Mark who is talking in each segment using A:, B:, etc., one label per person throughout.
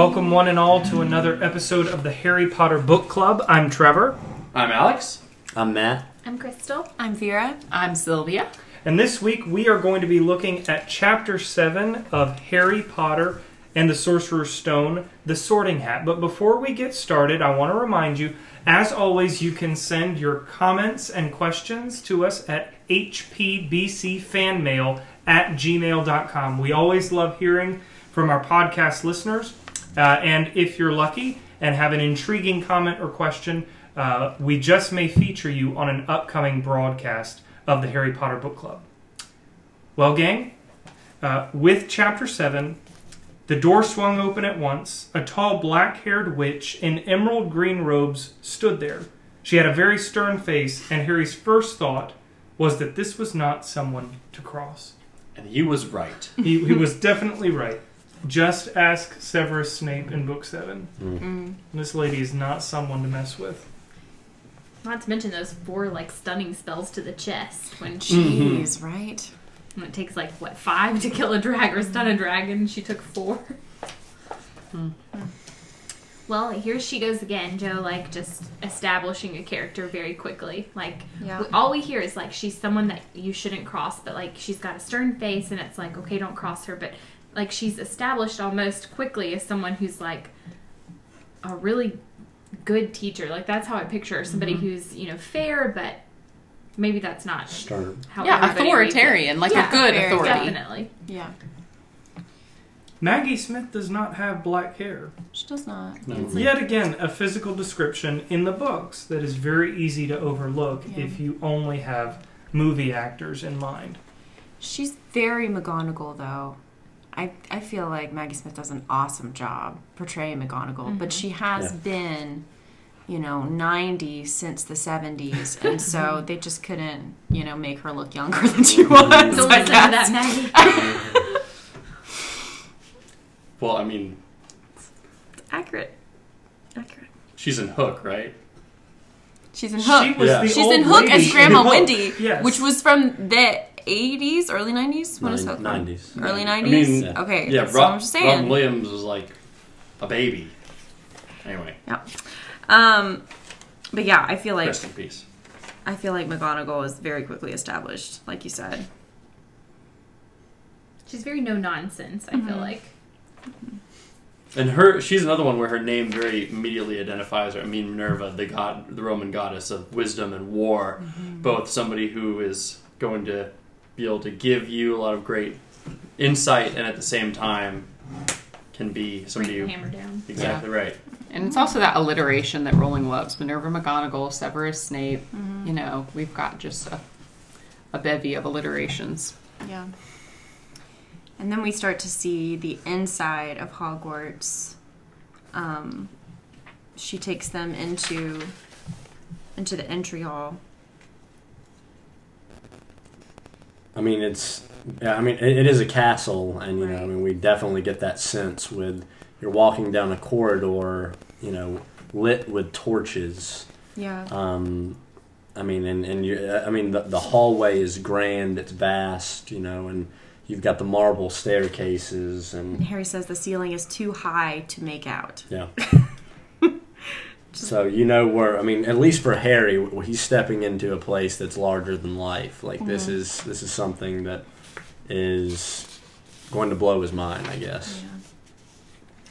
A: Welcome, one and all, to another episode of the Harry Potter Book Club. I'm Trevor,
B: I'm Alex.
C: I'm Matt.
D: I'm Crystal.
E: I'm Vera.
F: I'm Sylvia.
A: and this week we are going to be looking at Chapter 7 of Harry Potter and the Sorcerer's Stone, The Sorting Hat. But before we get started, I want to remind you, as always, you can send your comments and questions to us at hpbcfanmail at gmail.com. We always love hearing from our podcast listeners. Uh, and if you're lucky and have an intriguing comment or question, uh, we just may feature you on an upcoming broadcast of the Harry Potter Book Club. Well, gang, uh, with Chapter 7, the door swung open at once. A tall black haired witch in emerald green robes stood there. She had a very stern face, and Harry's first thought was that this was not someone to cross.
B: And he was right.
A: He, he was definitely right. Just ask Severus Snape in Book 7.
F: Mm.
A: This lady is not someone to mess with.
D: Not to mention those four like stunning spells to the chest when
A: Mm-hmm.
F: Jeez, right?
D: when it takes like what five to kill a drag or stun a dragon. She took four. Well, here she goes again, Jo. Like just establishing a character very quickly. Like
E: Yeah.
D: we- all we hear is like she's someone that you shouldn't cross, but like she's got a stern face, and it's like okay, don't cross her. But like she's established almost quickly as someone who's like a really good teacher. Like that's how I picture her. somebody mm-hmm. who's you know fair, but maybe that's not
C: Stern.
D: how
F: yeah,
D: everybody reads
F: authoritarian, like
D: Yeah,
F: a good
E: very
F: authority.
D: Definitely.
E: Yeah.
A: Maggie Smith does not have black hair.
E: She does not.
B: No.
A: Yet again, a physical description in the books that is very easy to overlook
E: Yeah.
A: if you only have movie actors in mind.
E: She's very McGonagall, though. I, I feel like Maggie Smith does an awesome job portraying McGonagall, but mm-hmm. she has
C: Yeah.
E: been, you know, 90 since the 70s, and so mm-hmm. they just couldn't, you know, make her look younger than she mm-hmm. was.
D: So
E: I
D: listen to that. Maggie.
B: Well, I mean,
E: Accurate. Accurate.
B: she's in Hook, right?
E: She's in Hook.
A: She was
B: Yeah.
A: the
E: She's
A: old
E: in Hook
A: lady
E: as Grandma Wendy,
A: Yes.
E: which was from the 80s, early 90s. When is Hook? from?
C: Nineties.
E: Early
B: I
E: 90s?
B: mean,
C: Yeah.
E: okay,
B: yeah,
E: that's
B: Rob,
E: what I'm just saying.
B: Robin Williams was like a baby. Anyway, Yeah.
E: Um, but yeah, I feel like
B: rest in peace.
E: I feel like McGonagall is very quickly established, like you said.
D: She's very no nonsense. I feel like.
B: And her, she's another one where her name very immediately identifies her. I mean, Minerva, the god, the Roman goddess of wisdom and war, both somebody who is going to be able to give you a lot of great insight, and at the same time can be somebody
D: Bring the
B: who
D: hammer down.
B: exactly right.
F: And it's also that alliteration that Rowling loves. Minerva McGonagall, Severus Snape. You know, we've got just a, a bevy of alliterations.
E: Yeah. And then we start to see the inside of Hogwarts. Um, she takes them into into the entry hall.
C: I mean, it's. Yeah, I mean, it, it is a castle, and you know, I mean, we definitely get that sense with you're walking down a corridor, you know, lit with torches.
E: Yeah.
C: Um, I mean, and and you, I mean, the, the hallway is grand, it's vast, you know, and you've got the marble staircases,
E: And
C: and
E: Harry says the ceiling is too high to make out.
C: yeah. So you know where I mean, at least for Harry, he's stepping into a place that's larger than life. Like this mm-hmm. is this is something that is going to blow his mind, I guess.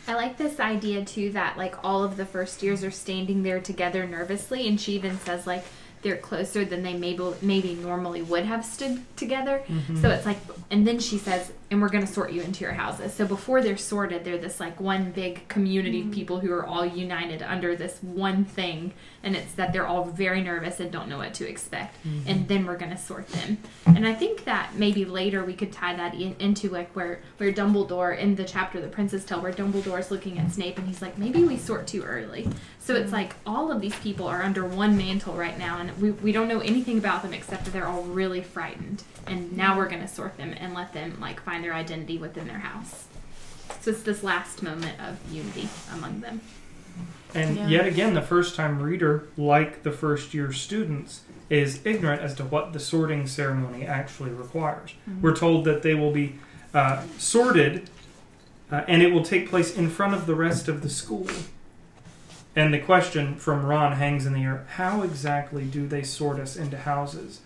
D: I like this idea too that like all of the first years are standing there together nervously, and she even says like they're closer than they maybe maybe normally would have stood together. Mm-hmm. So it's like, and then she says, and we're gonna sort you into your houses. So before they're sorted, they're this like one big community of mm. people who are all united under this one thing, and it's that they're all very nervous and don't know what to expect, mm-hmm. and then we're gonna sort them. And I think that maybe later we could tie that in, into like where where Dumbledore in the chapter The Prince's Tale, where Dumbledore's looking at Snape and he's like, maybe we sort too early. So it's mm-hmm. like all of these people are under one mantle right now, and we, we don't know anything about them except that they're all really frightened. And now we're gonna sort them and let them like find their identity within their house. So it's this last moment of unity among them.
A: And
E: Yeah.
A: yet again, the first time reader, like the first year students, is ignorant as to what the sorting ceremony actually requires. We're told that they will be uh, sorted uh, and it will take place in front of the rest of the school. And the question from Ron hangs in the air: How exactly do they sort us into houses?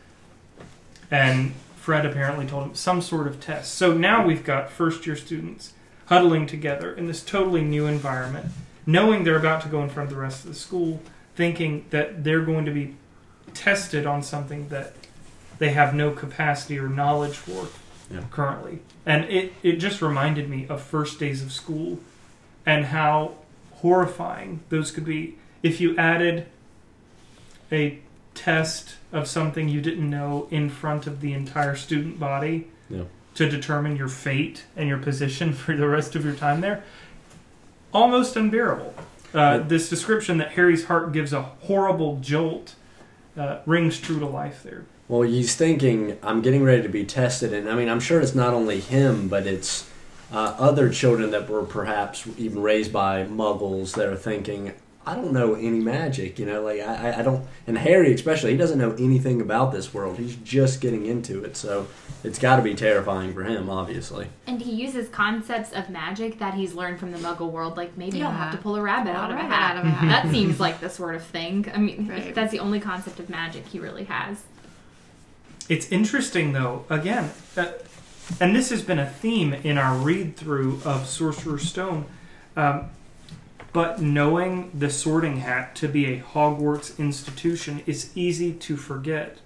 A: And Fred apparently told him some sort of test. So now we've got first year students huddling together in this totally new environment, knowing they're about to go in front of the rest of the school, thinking that they're going to be tested on something that they have no capacity or knowledge for
C: Yeah.
A: currently. And it, it just reminded me of first days of school and how horrifying those could be if you added a test of something you didn't know in front of the entire student body
C: Yeah.
A: to determine your fate and your position for the rest of your time there. Almost unbearable. Uh, this description that Harry's heart gives a horrible jolt uh, rings true to life there.
C: Well, he's thinking, I'm getting ready to be tested. And I mean, I'm sure it's not only him, but it's uh, other children that were perhaps even raised by muggles that are thinking, I don't know any magic, you know, like I, I- I don't, and Harry especially, he doesn't know anything about this world. He's just getting into it. So it's got to be terrifying for him, obviously.
D: And he uses concepts of magic that he's learned from the Muggle world. Like maybe I'll have to pull a rabbit
E: Pull a
D: out of a
E: rabbit
D: hat.
E: out of a hat.
D: that seems like the sort of thing. I mean,
E: Right.
D: that's the only concept of magic he really has.
A: It's interesting, though, again, uh, and this has been a theme in our read through of Sorcerer's Stone. Um, but knowing the sorting hat to be a Hogwarts institution is easy to forget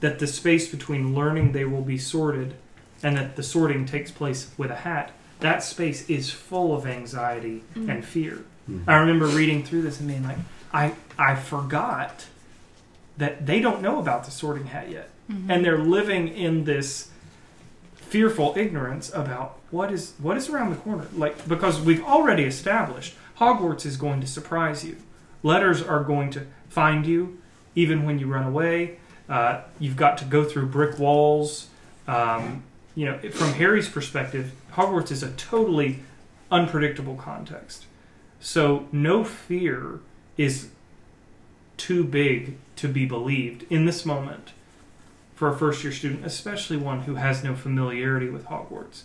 A: that the space between learning they will be sorted and that the sorting takes place with a hat, that space is full of anxiety mm-hmm. and fear. Mm-hmm. I remember reading through this and being like, I, I forgot that they don't know about the sorting hat yet. Mm-hmm. And they're living in this fearful ignorance about what is what is around the corner. Like because we've already established Hogwarts is going to surprise you. Letters are going to find you even when you run away. Uh, you've got to go through brick walls. Um, you know, from Harry's perspective, Hogwarts is a totally unpredictable context. So no fear is too big to be believed in this moment for a first year student, especially one who has no familiarity with Hogwarts.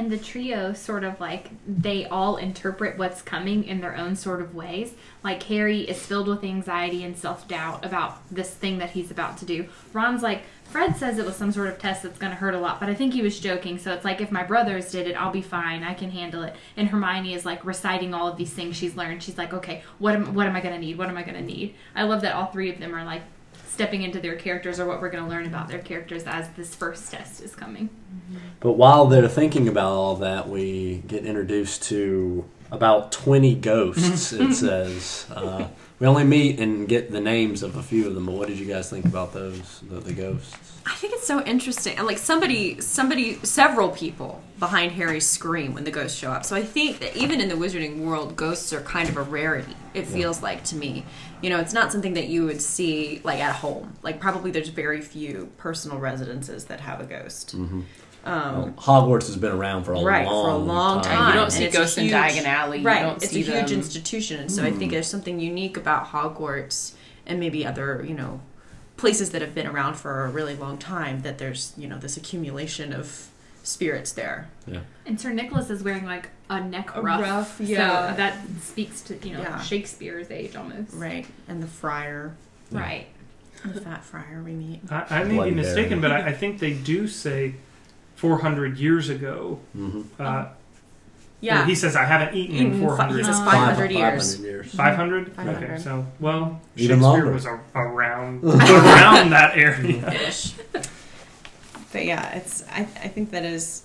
D: And the trio sort of like they all interpret what's coming in their own sort of ways. Like Harry is filled with anxiety and self doubt about this thing that he's about to do. Ron's like, Fred says it was some sort of test that's going to hurt a lot, but I think he was joking. So it's like if my brothers did it, I'll be fine. I can handle it. And Hermione is like reciting all of these things she's learned. She's like, okay, what am what am I going to need? What am I going to need? I love that all three of them are like stepping into their characters or what we're going to learn about their characters as this first test is coming.
C: But while they're thinking about all that, we get introduced to about 20 ghosts, it says. Uh, we only meet and get the names of a few of them, but what did you guys think about those, the, the ghosts?
E: I think it's so interesting. And like somebody, somebody, several people behind Harry's scream when the ghosts show up. So I think that even in the wizarding world, ghosts are kind of a rarity. It feels like to me. You know, it's not something that you would see like at home. Like probably there's very few personal residences that have a ghost. Um,
C: Well, Hogwarts has been around for a
E: Right,
C: long
E: for a long
C: time.
E: time.
F: you don't
E: And
F: see
E: it's a
F: ghosts in Diagon Alley. You
E: right,
F: don't
E: it's
F: see
E: a huge
F: them.
E: institution, and so I think there's something unique about Hogwarts and maybe other, you know, places that have been around for a really long time. That there's, you know, this accumulation of spirits there. Yeah.
D: And Sir Nicholas is wearing like a neck
E: A
D: ruff.
E: ruff,
D: So
E: yeah.
D: that speaks to, you know,
E: Yeah.
D: Shakespeare's age almost.
E: Right, and the friar,
D: Right.
E: the fat friar we meet.
A: I, I may
C: Bloody
A: be mistaken,
C: Baron.
A: but I, I think they do say 400 years ago.
C: Mhm.
A: Uh,
E: Yeah,
A: He says, I haven't eaten in
E: Eaten fi-
A: 400
E: he says
D: Uh,
E: 500 years.
C: 500 years.
A: 500?
E: 500.
A: Okay, so, well,
C: Even
A: Shakespeare
C: longer.
A: was a, around, around that area.
E: ish. but yeah, it's I, I think that is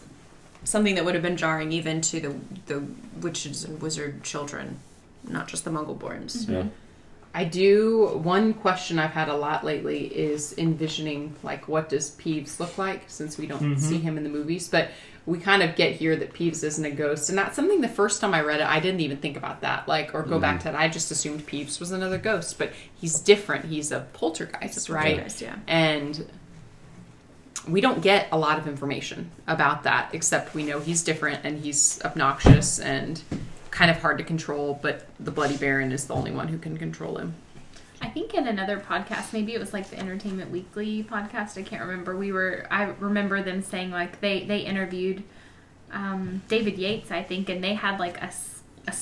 E: something that would have been jarring even to the the witches and wizard children, not just the Muggleborns.
C: Yeah.
F: I do. One question I've had a lot lately is envisioning like what does Peeves look like since we don't
A: Mhm.
F: see him in the movies, but we kind of get here that Peeves isn't a ghost, and that's something the first time I read it I didn't even think about that, like or go back mm-hmm. to that. I just assumed Peeves was another ghost, but he's different. He's a poltergeist, right?
E: Poltergeist, Yeah.
F: and we don't get a lot of information about that except we know he's different and he's obnoxious and kind of hard to control but the bloody baron is the only one who can control him
D: I think in another podcast, maybe it was like the Entertainment Weekly podcast. I can't remember. We were. I remember them saying like they they interviewed um, David Yates, I think, and they had like a, a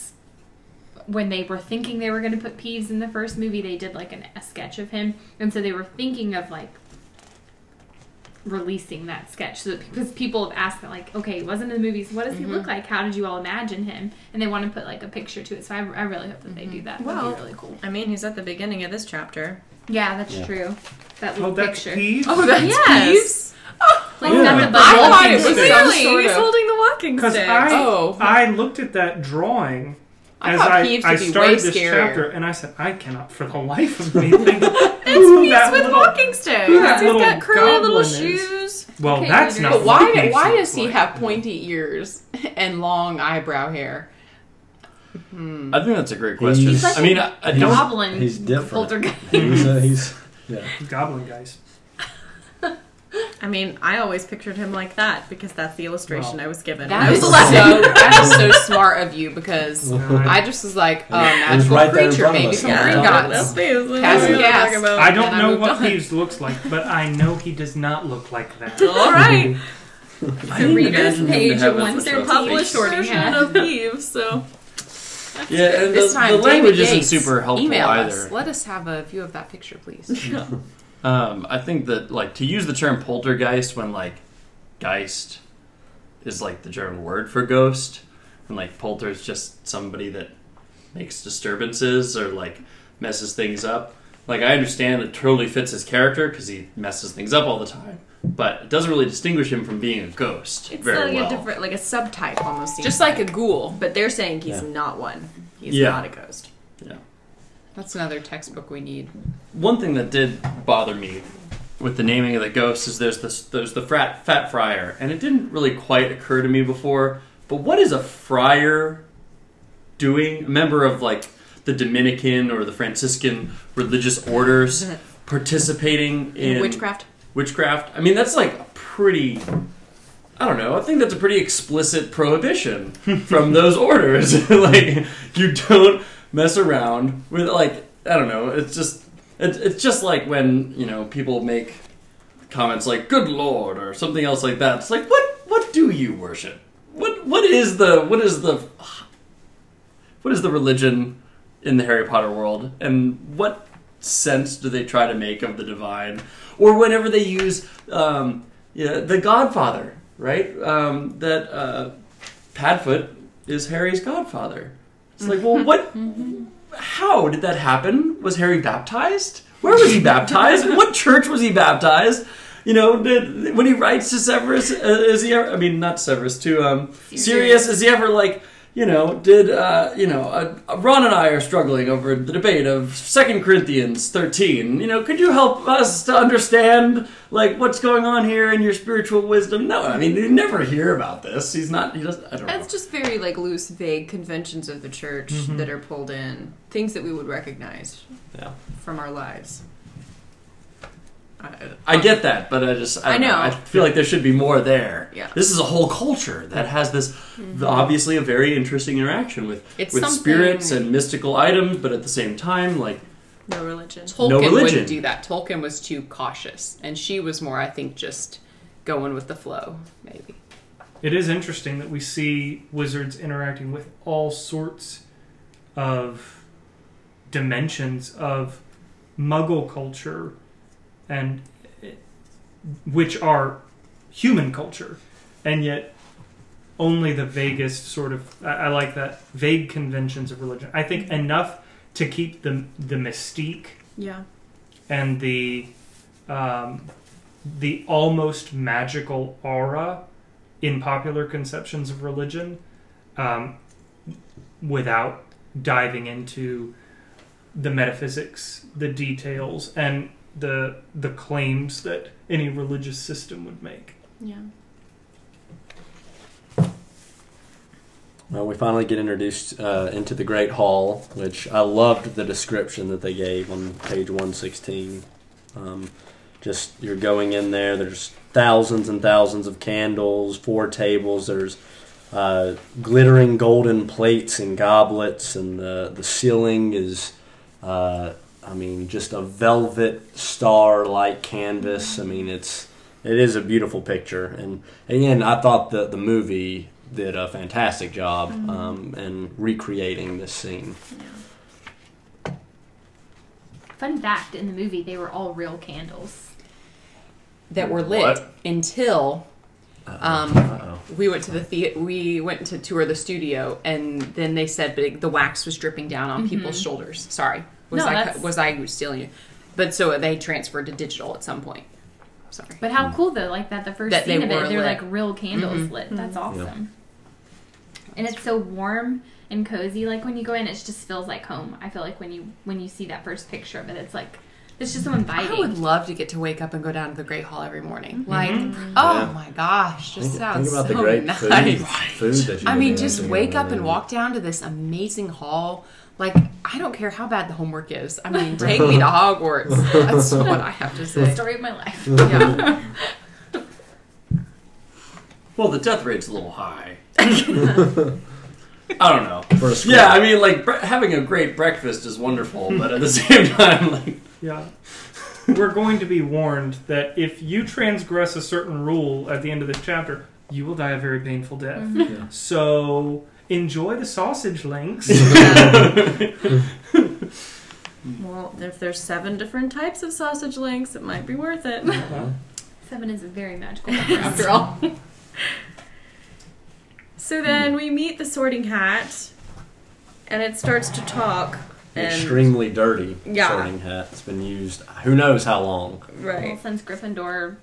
D: when they were thinking they were going to put Peeves in the first movie, they did like an, a sketch of him, and so they were thinking of like releasing that sketch so that because people have asked that like okay he wasn't in the movies what does he look mm-hmm. like how did you all imagine him and they want to put like a picture to it so i, I really hope that they do mm-hmm. that
E: Well-
D: that'd be really cool
E: I mean, he's at the beginning of this chapter.
D: yeah that's
C: Yeah.
D: true that
A: Oh,
D: little
A: that's
D: picture
A: Peeves?
F: Oh, that's
E: Yes.
D: Oh, like oh,
A: Yeah.
D: not the
A: The.
F: I thought it was
E: Really?
F: sort
E: He's holding the walking stick.
A: I,
F: Oh.
A: I looked at that drawing
F: I
A: as I, I started this chapter, and I said, I cannot for the life of me think
E: it's
A: who
E: Peeves
A: that
E: with
A: little-
E: walking sticks.
A: who that
E: got curly little
A: is.
E: shoes.
A: Well,
D: Okay,
A: that's
D: later.
A: not.
F: But why? Why does he
A: like.
F: have pointy ears and long eyebrow hair?
B: I think that's a great question.
C: He's
D: like
B: I mean, I, I
C: he's-
D: goblin
C: he's different.
D: poltergeist
C: he's, uh, he's yeah.
A: goblin guys?
E: I mean, I always pictured him like that because that's the illustration
A: Well,
E: I was given.
F: That
E: I was
F: so. That is so smart of you because I just was like, a
C: It was
F: magical
C: right there
F: creature,
C: front of
F: maybe
C: us.
F: from
C: Yeah.
F: Gringotts.
E: Peeves. What
F: Pass
E: are
F: and
E: you
F: gas.
E: talking about?
A: I don't know
F: moved
A: what
F: on.
A: Peeves looks like, but I know he does not look like that.
E: All right.
B: I
D: to
B: didn't
D: read this
B: imagine him to
D: page
B: have
D: of
B: as
D: one
B: much
D: thirteen
B: of a
E: Published
B: face.
E: version
D: Yeah.
E: of Peeves. So
B: Yeah, and
F: This
B: the,
F: time,
B: the language
F: David
B: isn't
F: Yates,
B: super helpful
F: email
B: either.
F: Us. Let us have a view of that picture, please.
B: Um, I think that like to use the term poltergeist when like geist is like the German word for ghost, and like polter is just somebody that makes disturbances or like messes things up. Like I understand it totally fits his character because he messes things up all the time, but it doesn't really distinguish him from being a ghost
E: it's
B: very
E: like
B: well.
E: a different, like a subtype almost. seems
F: Just like a ghoul.
E: But they're saying he's
C: Yeah.
E: not one. He's
B: Yeah.
E: not a ghost.
F: That's another textbook we need.
B: One thing that did bother me with the naming of the ghost is there's this there's the frat, fat friar, and it didn't really quite occur to me before. But what is a friar doing? A member of like the Dominican or the Franciscan religious orders participating in
E: Witchcraft.
B: witchcraft. I mean, that's like a pretty. I don't know. I think that's a pretty explicit prohibition from those orders. like, you don't mess around with like I don't know. It's just it's, it's just like when you know people make comments like "Good Lord" or something else like that. It's like what what do you worship? What what is the what is the what is the religion in the Harry Potter world, and what sense do they try to make of the divine? Or whenever they use um, yeah, the Godfather, right? Um, that uh, Padfoot is Harry's godfather. It's like, well, what? How did that happen? Was Harry baptized? Where was he baptized? What church was he baptized? You know, did, when he writes to Severus, uh, is he ever? I mean, not Severus to um, Sirius. Is he ever like? You know, did uh, you know? Uh, Ron and I are struggling over the debate of Second Corinthians thirteen. You know, could you help us to understand like what's going on here in your spiritual wisdom? No, I mean, you never hear about this. He's not. He doesn't. I don't know.
E: Just very like loose, vague conventions of the church
A: Mhm.
E: that are pulled in, things that we would recognize
C: Yeah.
E: from our lives. I,
B: I get that, but I just I,
E: I
B: don't
E: know.
B: I feel like there should be more there.
E: Yeah.
B: This is a whole culture that has this mm-hmm. obviously a very interesting interaction with
F: It's
B: with
F: something-
B: spirits and mystical items, but at the same time, like
E: no religion.
F: Tolkien
B: No religion.
F: wouldn't do that. Tolkien was too cautious, and she was more, I think, just going with the flow, maybe.
A: It is interesting that we see wizards interacting with all sorts of dimensions of Muggle culture, and which are human culture, and yet only the vaguest sort of I, I like that vague conventions of religion. I think enough to keep the the mystique
E: Yeah.
A: and the um, the almost magical aura in popular conceptions of religion um, without diving into the metaphysics, the details, and the the claims that any religious system would make.
E: Yeah.
C: Well, we finally get introduced uh, into the Great Hall, which I loved the description that they gave on page 116. Um, just you're going in there, there's thousands and thousands of candles, four tables, there's uh, glittering golden plates and goblets, and the, the ceiling is, uh, I mean, just a velvet star like canvas. I mean, it's it is a beautiful picture. And again, I thought the the movie did a fantastic job um, in recreating this scene.
D: Fun fact: in the movie, they were all real candles.
F: that were lit
B: What?
F: until um,
C: Uh-oh.
F: we went to the, the we went to tour the studio and then they said but it, the wax was dripping down on people's shoulders sorry was
D: Mm-hmm. No,
F: i
D: that's-
F: was i stealing you but so they transferred to digital at some point sorry
D: But how cool though, like that the first
F: That they
D: scene of it, they're
F: lit.
D: like real candles
F: Mhm.
D: lit. That's awesome. And it's so warm and cozy. Like when you go in, it just feels like home. I feel like when you when you see that first picture of it, it's like it's just so inviting.
F: i would love to get to wake up and go down to the great hall every morning
D: Mm-hmm.
F: like
A: Mhm.
F: oh
C: Yeah.
F: my gosh just
C: Think,
F: sounds
C: think about
F: so
C: the great
F: nice
C: food, food that you
F: I mean, just wake up
C: and-
F: and walk down to this amazing hall. Like, I don't care how bad the homework is. I mean, take me to Hogwarts. That's what I have to
D: the
F: say.
D: story of my life.
F: Yeah.
B: Well, the death rate's a little high. I don't know.
C: For a school.
B: Yeah, I mean, like bre- having a great breakfast is wonderful, but at the same time, like
A: Yeah. We're going to be warned that if you transgress a certain rule at the end of this chapter, you will die a very painful death.
D: Mm-hmm.
C: Yeah.
A: So enjoy the sausage links.
E: Well, if there's seven different types of sausage links, it might be worth it.
D: Seven is a very magical number after all.
E: So then we meet the sorting hat, and it starts to talk. And,
C: extremely dirty
E: Yeah.
C: sorting hat. It's been used who knows how long.
D: Well,
E: Right.
D: since Gryffindor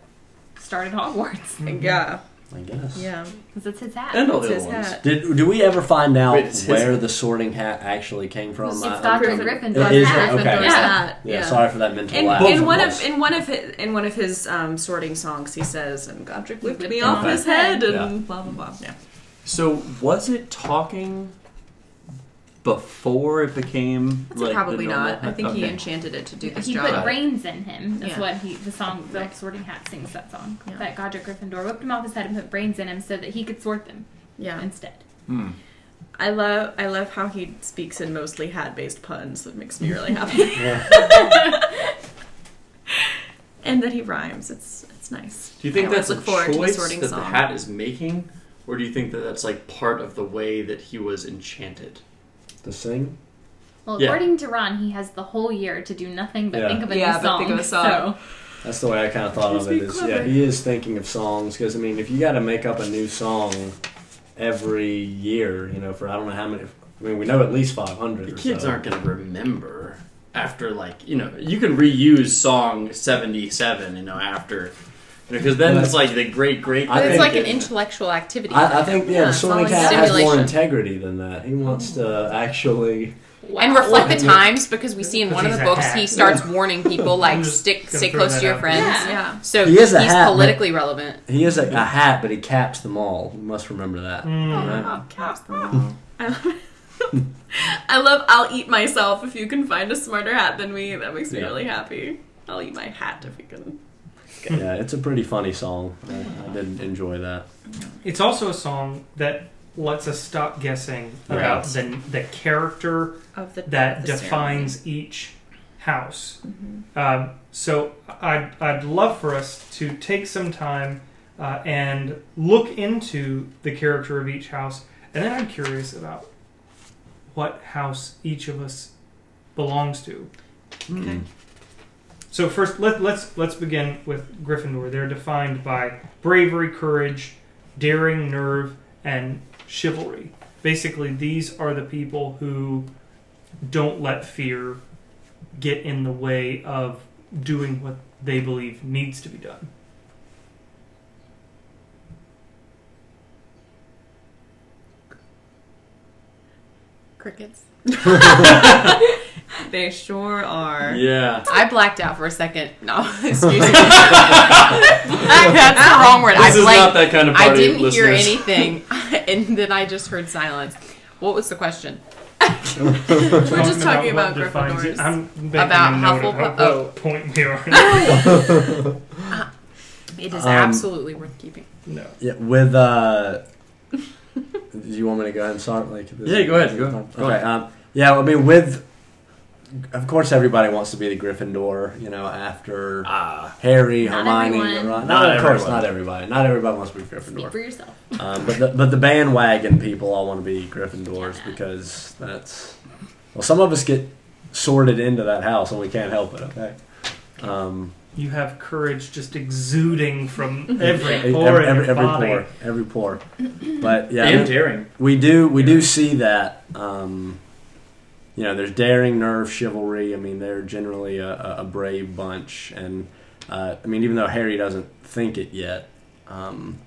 D: started Hogwarts, mm-hmm.
E: Yeah.
C: I guess.
E: Yeah.
D: because it's his hat.
B: and all
E: It's
B: the
E: his
B: other ones.
E: hat.
C: Did do we ever find out
B: Wait, it's his
C: where the sorting hat actually came from?
D: It's
C: I-
D: Dr.
C: I'm-
D: Gryffindor's
C: It is
D: hat.
C: okay.
E: Gryffindor's
D: Yeah.
E: hat.
C: Yeah, sorry for that mental
E: In,
C: lapse.
E: in one of in one of his in one of his um, sorting songs, he says, "And Godric whipped
D: Whipped
E: me off
D: off
E: his
D: his
E: head,"
D: head.
E: and
C: Yeah.
E: blah blah blah. Yeah.
B: So was it talking before it became
E: That's
B: like
E: probably
B: the
E: not. I think he enchanted it to do this
D: he
E: job.
D: put brains in him. That's
E: Yeah.
D: what he the song the
E: Right.
D: Sorting Hat sings that song.
E: Yeah.
D: That Godric Gryffindor whipped him off his head and put brains in him so that he could sort them
E: yeah.
D: instead.
B: Hmm.
E: I love I love how he speaks in mostly hat based puns. That makes me really happy. And that he rhymes. It's it's nice.
B: Do you think
E: I always
B: that's
E: look
B: a
E: forward to the
B: choice
E: sorting
B: that
E: song.
B: the hat is making, or do you think that that's like part of the way that he was enchanted?
C: To sing.
D: Well,
B: Yeah.
D: according to Ron, he has the whole year to do nothing but
C: Yeah.
D: think of a
E: Yeah,
D: new
E: but
D: song.
E: think of a song.
D: So,
C: That's the way I kind of thought
E: He's
C: of it.
E: being
C: Is
E: clever.
C: yeah, he is thinking of songs because I mean, if you got to make up a new song every year, you know, for I don't know how many. I mean, we know at least five hundred.
B: The
C: or
B: kids
C: so.
B: aren't going to remember after like you know you can reuse song seventy seven you know after because then
C: Well,
B: it's like the great great.
C: I
F: But it's
C: think
F: like an intellectual activity.
C: I, I think yeah,
E: Yeah,
C: the
E: it's
C: sorting
E: always
C: hat has more integrity than that. He wants to actually.
F: and reflect the times because we see in one of the
A: Because he's a
F: books
A: hat.
F: he starts warning people like stick stay close to your
A: out
F: friends.
D: Yeah.
E: Yeah.
F: So
C: He is a
F: he's
C: hat,
F: politically relevant.
C: He is a, a hat, but he caps them all. You must remember that.
A: Mm.
C: Right?
E: Caps them all. I love, I love I'll eat myself if you can find a smarter hat than me. That makes me
C: Yeah.
E: really happy. I'll eat my hat if you can.
C: Yeah, it's a pretty funny song. I, I did enjoy that.
A: It's also a song that lets us stop guessing about the, the character
E: Of the
A: that
E: the
A: defines each house.
E: ceremony.
A: Um, so I'd, I'd love for us to take some time uh, and look into the character of each house. And then I'm curious about what house each of us belongs to.
C: Okay.
A: So first, let, let's let's begin with Gryffindor. They're defined by bravery, courage, daring, nerve, and chivalry. Basically, these are the people who don't let fear get in the way of doing what they believe needs to be done.
F: Crickets.
E: They sure are.
B: Yeah.
F: I blacked out for a second. No, excuse me. That's the wrong word.
B: This
F: I
B: is
F: blanked.
B: not that kind of party,
F: I didn't hear anything, and then I just heard silence. What was the question?
E: We're just talking
A: what
E: about. Gryffindors.
A: I'm
F: About
A: a note of
F: Hufflepuff- oh.
A: point we are.
F: It is
C: Um,
F: absolutely worth keeping.
A: no.
C: Yeah, with uh, do you want me to go ahead and start? Like, this
B: Yeah, go ahead, go- go
C: Okay. Um, yeah, I mean, with of course, everybody wants to be the Gryffindor. You know, after
G: Ah,
C: Harry,
D: Not
C: Hermione,
D: everyone.
C: Ron.
G: Not
C: No, of course,
G: everyone.
C: not everybody. Not everybody wants to be
D: Speak
C: Gryffindor.
D: for yourself.
C: Um, but the, but the bandwagon people all want to be Gryffindors
D: Yeah.
C: because that's well, some of us get sorted into that house and we can't help it. Okay. Um,
A: You have courage just exuding from every
C: every,
A: pore in
C: every, every pore, every pore. But yeah,
G: and daring.
C: we do we do see that. Um, you know, there's daring, nerve, chivalry. I mean, they're generally a, a, brave bunch, and uh, I mean, even though Harry doesn't think it yet, um,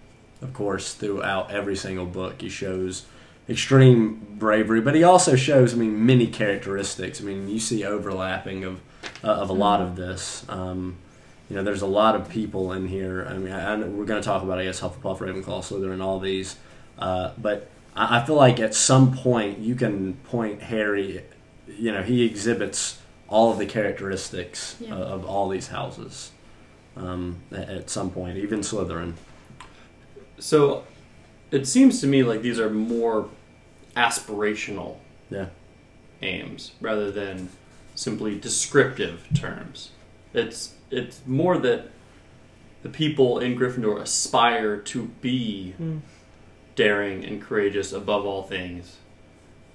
C: of course, throughout every single book, he shows extreme bravery, but he also shows, I mean, many characteristics. I mean, you see overlapping of uh, of a lot of this. Um, you know, there's a lot of people in here. I mean, I, I, we're going to talk about, I guess, Hufflepuff, Ravenclaw, Slytherin, all these, uh, but I, I feel like at some point you can point Harry. You know, he exhibits all of the characteristics
D: Yeah.
C: of, of all these houses. Um, at, at some point, even Slytherin.
B: So it seems to me like these are more aspirational
C: Yeah.
B: aims rather than simply descriptive terms. It's it's more that the people in Gryffindor aspire to be
A: Hmm.
B: daring and courageous above all things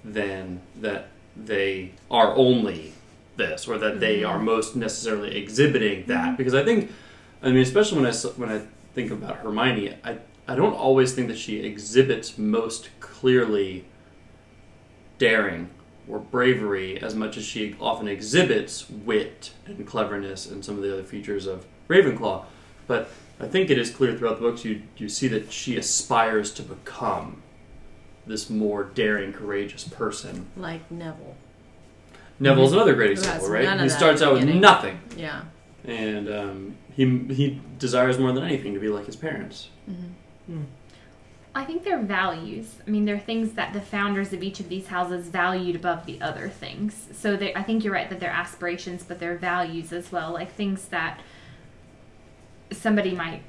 B: than that they are only this or that they are mm-hmm. most necessarily exhibiting that. Mm-hmm. Because I think I mean especially when I when I think about Hermione I I don't always think that she exhibits most clearly daring or bravery as much as she often exhibits wit and cleverness and some of the other features of Ravenclaw. But I think it is clear throughout the books you you see that she aspires to become this more daring, courageous person.
E: Like Neville.
B: Neville's another great example, right? He starts out
E: the
B: with nothing,
E: Yeah.
B: and um, he he desires more than anything to be like his parents.
D: I think they're values. I mean, they're things that the founders of each of these houses valued above the other things. So they, I think you're right that they're aspirations, but they're values as well. Like things that somebody might.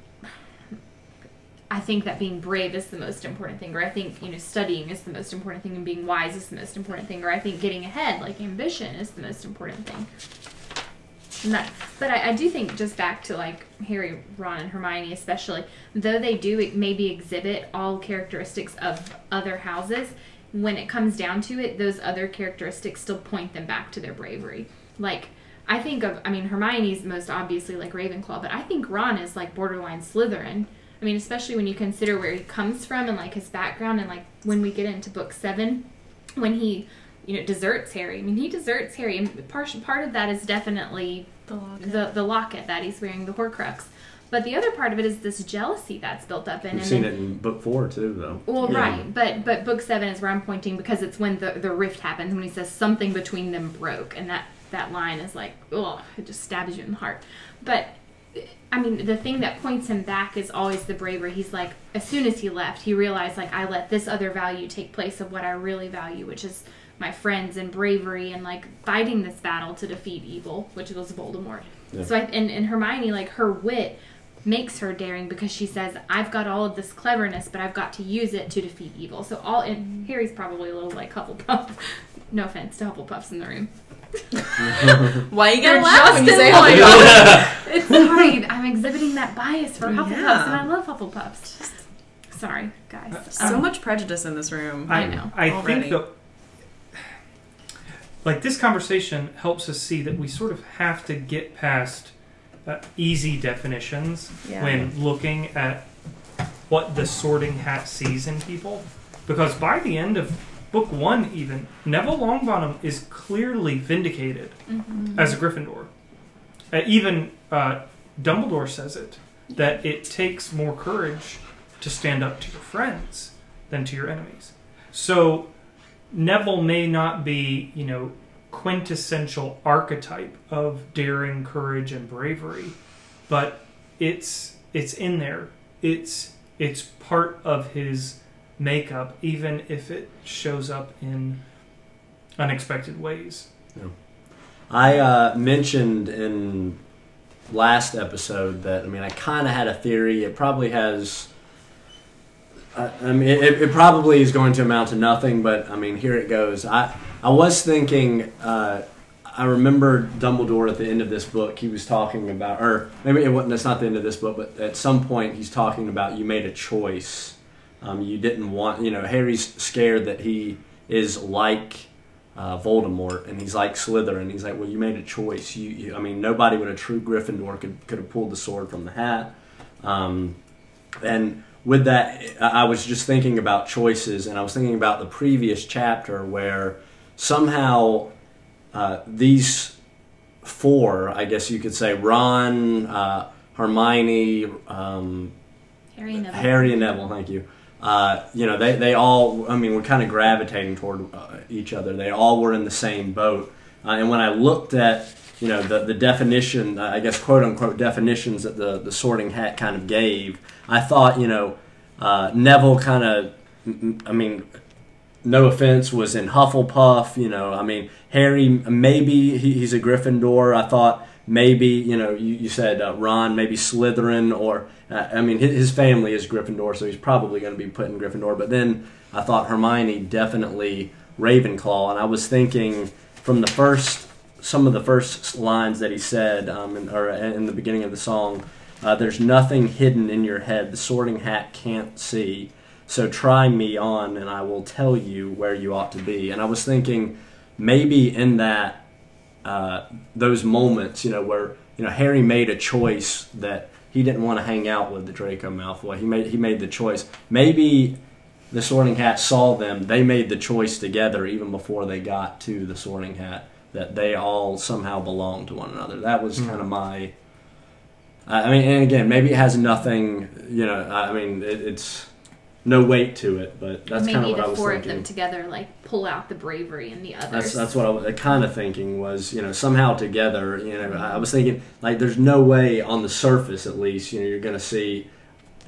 D: I think that being brave is the most important thing, or I think you know studying is the most important thing, and being wise is the most important thing, or I think getting ahead, like ambition, is the most important thing. That, but I, I do think just back to like Harry, Ron, and Hermione, especially, though they do maybe exhibit all characteristics of other houses, when it comes down to it, those other characteristics still point them back to their bravery. Like, I think of, I mean, Hermione's most obviously like Ravenclaw, but I think Ron is like borderline Slytherin. I mean, especially when you consider where he comes from and like his background, and like when we get into book seven, when he, you know, deserts Harry. I mean, he deserts Harry, and part part of that is definitely
E: The locket.
D: the the locket that he's wearing, the Horcrux. But the other part of it is this jealousy that's built up in
C: We've
D: him.
C: seen
D: and-
C: it in book four too, though.
D: well,
B: Yeah.
D: right, but but book seven is where I'm pointing because it's when the the rift happens when he says something between them broke, and that that line is like, oh, it just stabs you in the heart. But I mean, the thing that points him back is always the bravery. He's like, as soon as he left, he realized like I let this other value take place of what I really value, which is my friends and bravery and like fighting this battle to defeat evil, which was Voldemort.
C: Yeah.
D: So I and, and Hermione, like her wit makes her daring because she says, "I've got all of this cleverness, but I've got to use it to defeat evil." So all and mm-hmm. Harry's probably a little like Hufflepuff. no offense to Hufflepuffs in the room.
E: Why you
D: They're
E: gotta laugh when you
D: just
E: say
D: in
E: Hufflepuff?
D: It's sorry, I'm exhibiting that bias for Hufflepuffs,
E: Yeah.
D: and I love Hufflepuffs. Sorry, guys.
E: So
D: Um,
E: much prejudice in this room.
A: I,
D: I know,
A: I
E: already.
A: think that, like this conversation helps us see that we sort of have to get past uh, easy definitions
E: Yeah.
A: when looking at what the sorting hat sees in people, because by the end of book one, even Neville Longbottom is clearly vindicated
D: mhm.
A: as a Gryffindor. Uh, even uh, Dumbledore says it that it takes more courage to stand up to your friends than to your enemies. So Neville may not be, you know, quintessential archetype of daring, courage, and bravery, but it's it's in there. It's it's part of his makeup, even if it shows up in unexpected ways.
C: I uh, mentioned in last episode that I mean I kind of had a theory. It probably has. I, I mean, it, it probably is going to amount to nothing, but I mean, here it goes. I I was thinking. Uh, I remember Dumbledore at the end of this book. He was talking about, or maybe it wasn't. That's not the end of this book, but at some point he's talking about you made a choice. Um, you didn't want, you know, Harry's scared that he is like uh, Voldemort and he's like Slytherin. He's like, well, you made a choice. You, you I mean, nobody with a true Gryffindor could could have pulled the sword from the hat. Um, and with that, I was just thinking about choices, and I was thinking about the previous chapter where somehow uh, these four, I guess you could say, Ron, uh, Hermione, um,
D: Harry and Neville.
C: Harry and Neville, thank you. Uh, you know, they, they all, I mean, we're kind of gravitating toward uh, each other. They all were in the same boat. Uh, and when I looked at, you know, the, the definition, uh, I guess, quote unquote, definitions that the, the sorting hat kind of gave, I thought, you know, uh, Neville kind of, I mean, no offense, was in Hufflepuff. You know, I mean, Harry, maybe he, he's a Gryffindor. I thought maybe, you know, you, you said uh, Ron, maybe Slytherin, or, uh, I mean, his, his family is Gryffindor, so he's probably going to be put in Gryffindor. But then I thought Hermione definitely Ravenclaw, and I was thinking from the first, some of the first lines that he said, um, in, or in the beginning of the song, uh, there's nothing hidden in your head the sorting hat can't see. So try me on, and I will tell you where you ought to be. And I was thinking, maybe in that uh, those moments, you know, where you know Harry made a choice that he didn't want to hang out with the Draco Malfoy. He made he made the choice. Maybe the Sorting Hat saw them. They made the choice together, even before they got to the Sorting Hat, that they all somehow belong to one another. That was kind of my. I mean, and again, maybe it has nothing. You know, I I mean, it, it's no weight to it, but that's kind of
D: Maybe
C: what I was thinking.
D: Maybe the four of them together like pull out the bravery in the others.
C: That's that's what I was kind of thinking was you know somehow together you know I I was thinking like there's no way on the surface at least you know you're gonna see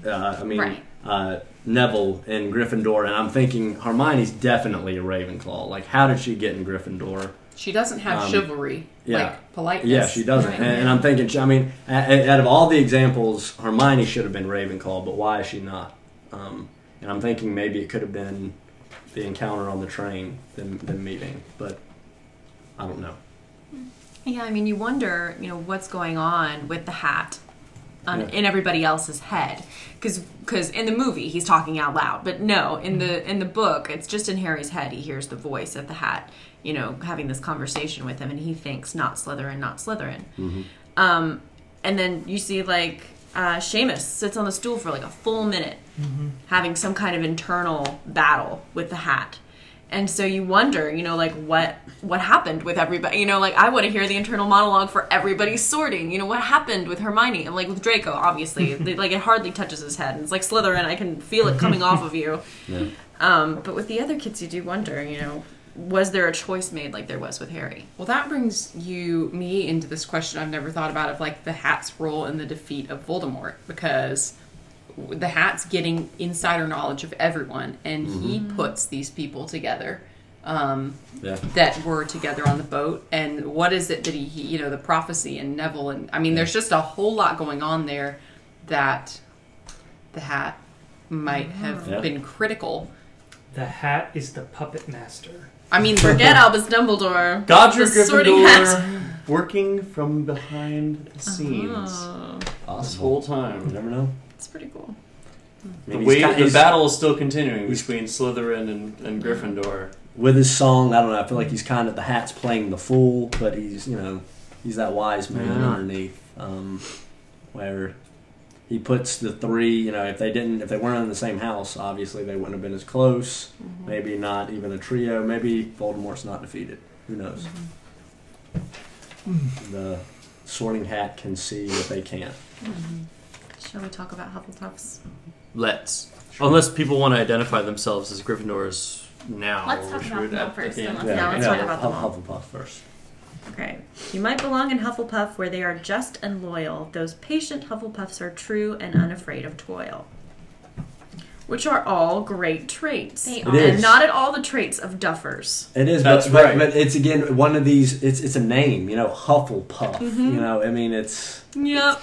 C: uh, I mean
D: Right.
C: uh, Neville in Gryffindor and I'm thinking Hermione's definitely a Ravenclaw like how did she get in Gryffindor
F: She doesn't have
C: Um,
F: chivalry,
C: yeah.
F: like politeness.
C: yeah she doesn't
D: Right.
C: and, and I'm thinking I mean a- a- out of all the examples Hermione should have been Ravenclaw but why is she not um, and I'm thinking maybe it could have been the encounter on the train them, them meeting but I don't know
E: Yeah, I mean, you wonder, you know, what's going on with the hat on,
C: Yeah.
E: in everybody else's head, because because in the movie he's talking out loud, but no, in the in the book it's just in Harry's head. He hears the voice of the hat, you know, having this conversation with him, and he thinks not Slytherin, not Slytherin. Um, and then you see like uh, Seamus sits on the stool for like a full minute, having some kind of internal battle with the hat. And so you wonder, you know, like what what happened with everybody. You know, like I want to hear the internal monologue for everybody sorting. You know, what happened with Hermione and like with Draco. Obviously, they, like it hardly touches his head. And it's like Slytherin. I can feel it coming off of you.
C: Yeah.
E: Um, but with the other kids, you do wonder. You know, was there a choice made like there was with Harry?
F: Well, that brings you me into this question I've never thought about of like the hat's role in the defeat of Voldemort because the hat's getting insider knowledge of everyone and he puts these people together um,
C: yeah
F: that were together on the boat and what is it that he, he you know the prophecy and Neville and I mean there's just a whole lot going on there that the hat might have
C: Yeah.
F: been critical.
A: The hat is the puppet master.
F: I mean
E: Forget Albus Dumbledore.
B: Godric
E: The sorting hat.
B: Gryffindor working from behind the scenes
E: Oh,
B: this
C: Possible.
B: whole
C: You
B: time.
C: never know.
E: It's pretty cool.
C: I
B: The,
C: mean, he's
B: wave,
C: ki-
B: the battle is still continuing between Slytherin and, and Gryffindor.
C: with his song, I don't know. I feel like he's kind of the hat's playing the fool, but he's you know he's that wise man
B: Yeah.
C: underneath, um, where he puts the three. You know, if they didn't, if they weren't in the same house, obviously they wouldn't have been as close. Mm-hmm. Maybe not even a trio. Maybe Voldemort's not defeated. Who knows? Mm-hmm. The Sorting Hat can see what they can't. Mm-hmm.
E: Shall we talk about Hufflepuffs?
B: Let's. Unless people want to identify themselves as Gryffindors now.
D: Let's talk
B: which
D: about
B: would
D: them
B: at-
D: first,
B: at the
D: and
B: end.
D: let's-
E: Yeah, let's talk about them all.
C: Huff- Hufflepuff first.
E: Okay. You might belong in Hufflepuff where they are just and loyal. Those patient Hufflepuffs are true and unafraid of toil. Which are all great traits.
D: They are.
C: is.
E: And not at all the traits of duffers.
C: It is,
B: That's
C: but, but,
B: right.
C: but it's again one of these. It's it's a name, you know, Hufflepuff.
E: Mm-hmm.
C: You know, I mean, it's
E: Yep.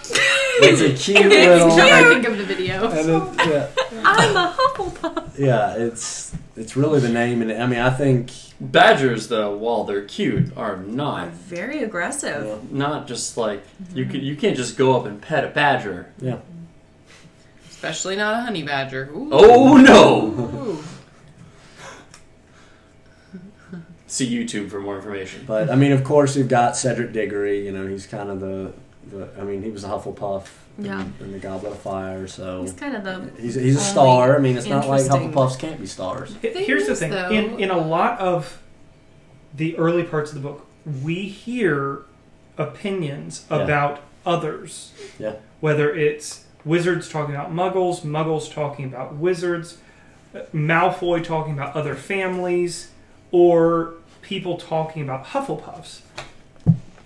C: it's a cute
D: Every
C: little.
D: time I think of the video.
C: and it, yeah.
E: I'm a Hufflepuff.
C: Yeah, it's it's really the name, and I mean, I think
B: Badgers, though, while they're cute, are
E: Are
B: not
E: very aggressive.
C: yeah,
B: not just like you can you can't just go up and pet a badger.
C: yeah.
F: Especially not a honey badger. Ooh.
B: Oh no!
F: Ooh.
B: See YouTube for more information.
C: But I mean, of course, you've got Cedric Diggory. You know, he's kind of the, the I mean, he was a Hufflepuff in,
E: Yeah.
C: in the Goblet of Fire, so
E: He's kind of the
C: he's he's a star. I mean, it's not like
E: interesting-
C: Hufflepuffs can't be stars.
A: H-
F: Thing
A: Here's the
F: is,
A: thing:
F: though-
A: in in a lot of the early parts of the book, we hear opinions
C: Yeah.
A: about others.
C: Yeah.
A: Whether it's wizards talking about muggles, muggles talking about wizards, Malfoy talking about other families, or people talking about Hufflepuffs.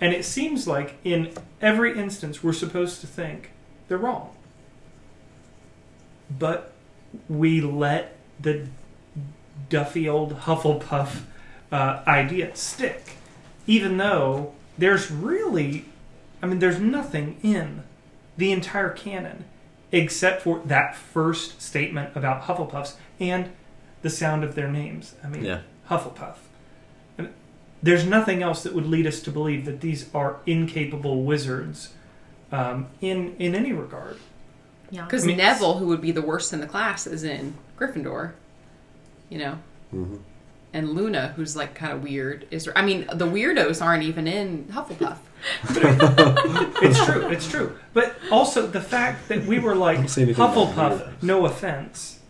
A: And it seems like in every instance we're supposed to think they're wrong. But we let the Duffy old Hufflepuff uh, idea stick, even though there's really, I mean, there's nothing in the entire canon except for that first statement about Hufflepuffs and the sound of their names. I mean,
C: Yeah.
A: Hufflepuff. There's nothing else that would lead us to believe that these are incapable wizards um, in in any regard.
E: yeah.
F: Because
A: I mean,
F: Neville, who would be the worst in the class, is in Gryffindor. You know,
C: hmm
F: and Luna, who's like kind of weird, is. I mean, the weirdos aren't even in Hufflepuff.
A: It's true. It's true. But also the fact that we were like
C: don't see anything about
A: Hufflepuff, no offense.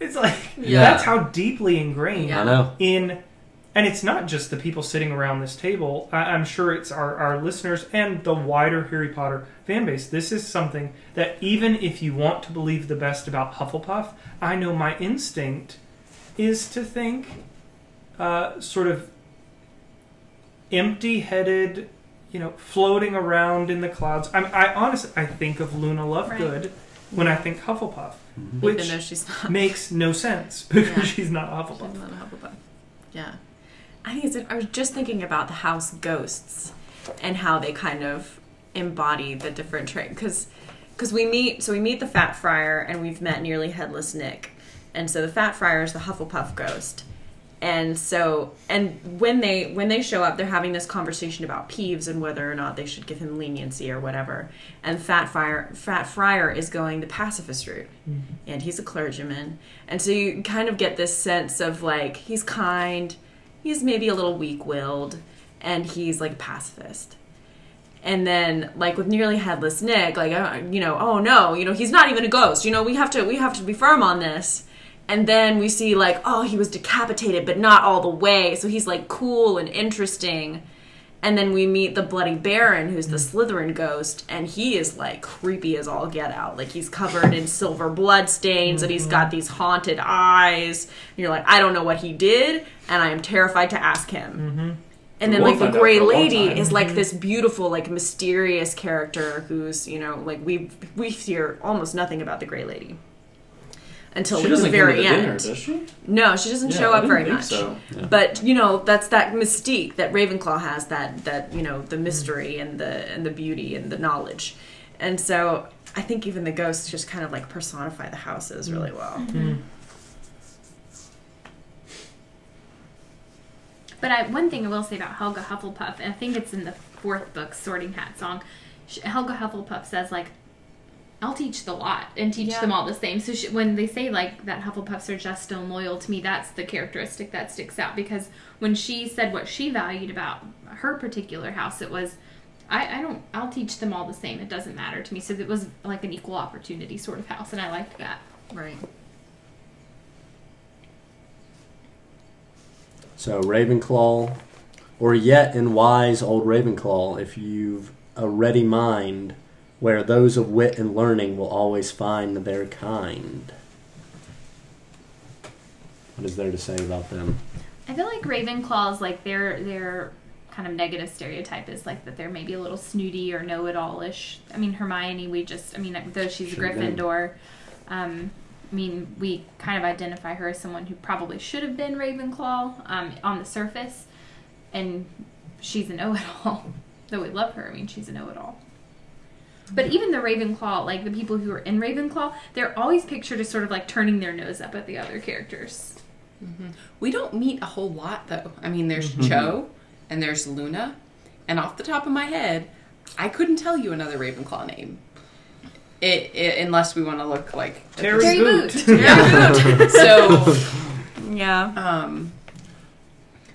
A: It's like
C: Yeah.
A: that's how deeply ingrained
E: Yeah.
C: I know.
A: in, and it's not just the people sitting around this table. I, I'm sure it's our, our listeners and the wider Harry Potter fan base. This is something that even if you want to believe the best about Hufflepuff, I know my instinct is to think uh, sort of empty-headed, you know, floating around in the clouds. I'm, I honestly, I think of Luna Lovegood when I think Hufflepuff,
E: Even
A: which
E: though she's not,
A: makes no sense because
E: Yeah.
A: she's not a
E: she's
A: Hufflepuff.
E: not a Hufflepuff. Yeah. I think it's. I was just thinking about the house ghosts and how they kind of embody the different traits because because we meet so we meet the Fat Friar and we've met nearly headless Nick, and so the Fat Friar is the Hufflepuff ghost. And so, and when they when they show up, they're having this conversation about Peeves and whether or not they should give him leniency or whatever. And Fat Friar Fat Friar is going the pacifist route, and he's a clergyman. And so you kind of get this sense of like he's kind, he's maybe a little weak-willed, and he's like a pacifist. And then like with nearly headless Nick, like uh, you know, oh no, you know, he's not even a ghost. You know, we have to we have to be firm on this. And then we see like, oh, he was decapitated, but not all the way. So he's like cool and interesting. And then we meet the Bloody Baron, who's the Slytherin ghost, and he is like creepy as all get out. Like he's covered in silver blood stains, and he's got mm-hmm. these haunted eyes. And you're like, I don't know what he did, and I am terrified to ask him. Mm-hmm. And then
B: We'll
E: like the Gray
B: for a long
E: Lady is like mm-hmm. this beautiful, like mysterious character who's you know like we we hear almost nothing about the Gray Lady until
B: She
E: like,
B: doesn't
E: the
B: come to
E: very
B: the
E: end.
B: dinner, does she?
E: No, she doesn't
B: Yeah,
E: show
B: I
E: up
B: didn't
E: very
B: think
E: much.
B: So.
E: But you know, that's that mystique that Ravenclaw has that that you know the mystery and the and the beauty and the knowledge, and so I think even the ghosts just kind of like personify the houses really well.
A: Mm.
D: But I, one thing I will say about Helga Hufflepuff, and I think it's in the fourth book, Sorting Hat Song. Sh Helga Hufflepuff says like, "I'll teach the lot and teach
E: Yeah.
D: them all the same." So she, when they say like that Hufflepuffs are just and loyal to me, that's the characteristic that sticks out because when she said what she valued about her particular house, it was. I, I don't. I'll teach them all the same. It doesn't matter to me. So it was like an equal opportunity sort of house, and I liked that.
E: Right.
C: So Ravenclaw, or yet in wise old Ravenclaw, if you've a ready mind, where those of wit and learning will always find their kind. What is there to say about them?
D: I feel like Ravenclaws, like their their kind of negative stereotype is like that they're maybe a little snooty or know-it-all-ish. I mean, Hermione, we just, I mean, though she's a. Gryffindor, um, I mean, we kind of identify her as someone who probably should have been Ravenclaw um, on the surface, and she's a know-it-all. Though we love her, I mean, she's a know-it-all. But even the Ravenclaw, like the people who are in Ravenclaw, they're always pictured as sort of like turning their nose up at the other characters.
F: We don't meet a whole lot though. I mean, there's
B: Mm-hmm.
F: Cho and there's Luna, and off the top of my head, I couldn't tell you another Ravenclaw name. It, it unless we want to look like
A: Terry
D: Terry
A: Boot.
D: Boot.
F: Yeah. so,
E: Yeah.
F: um,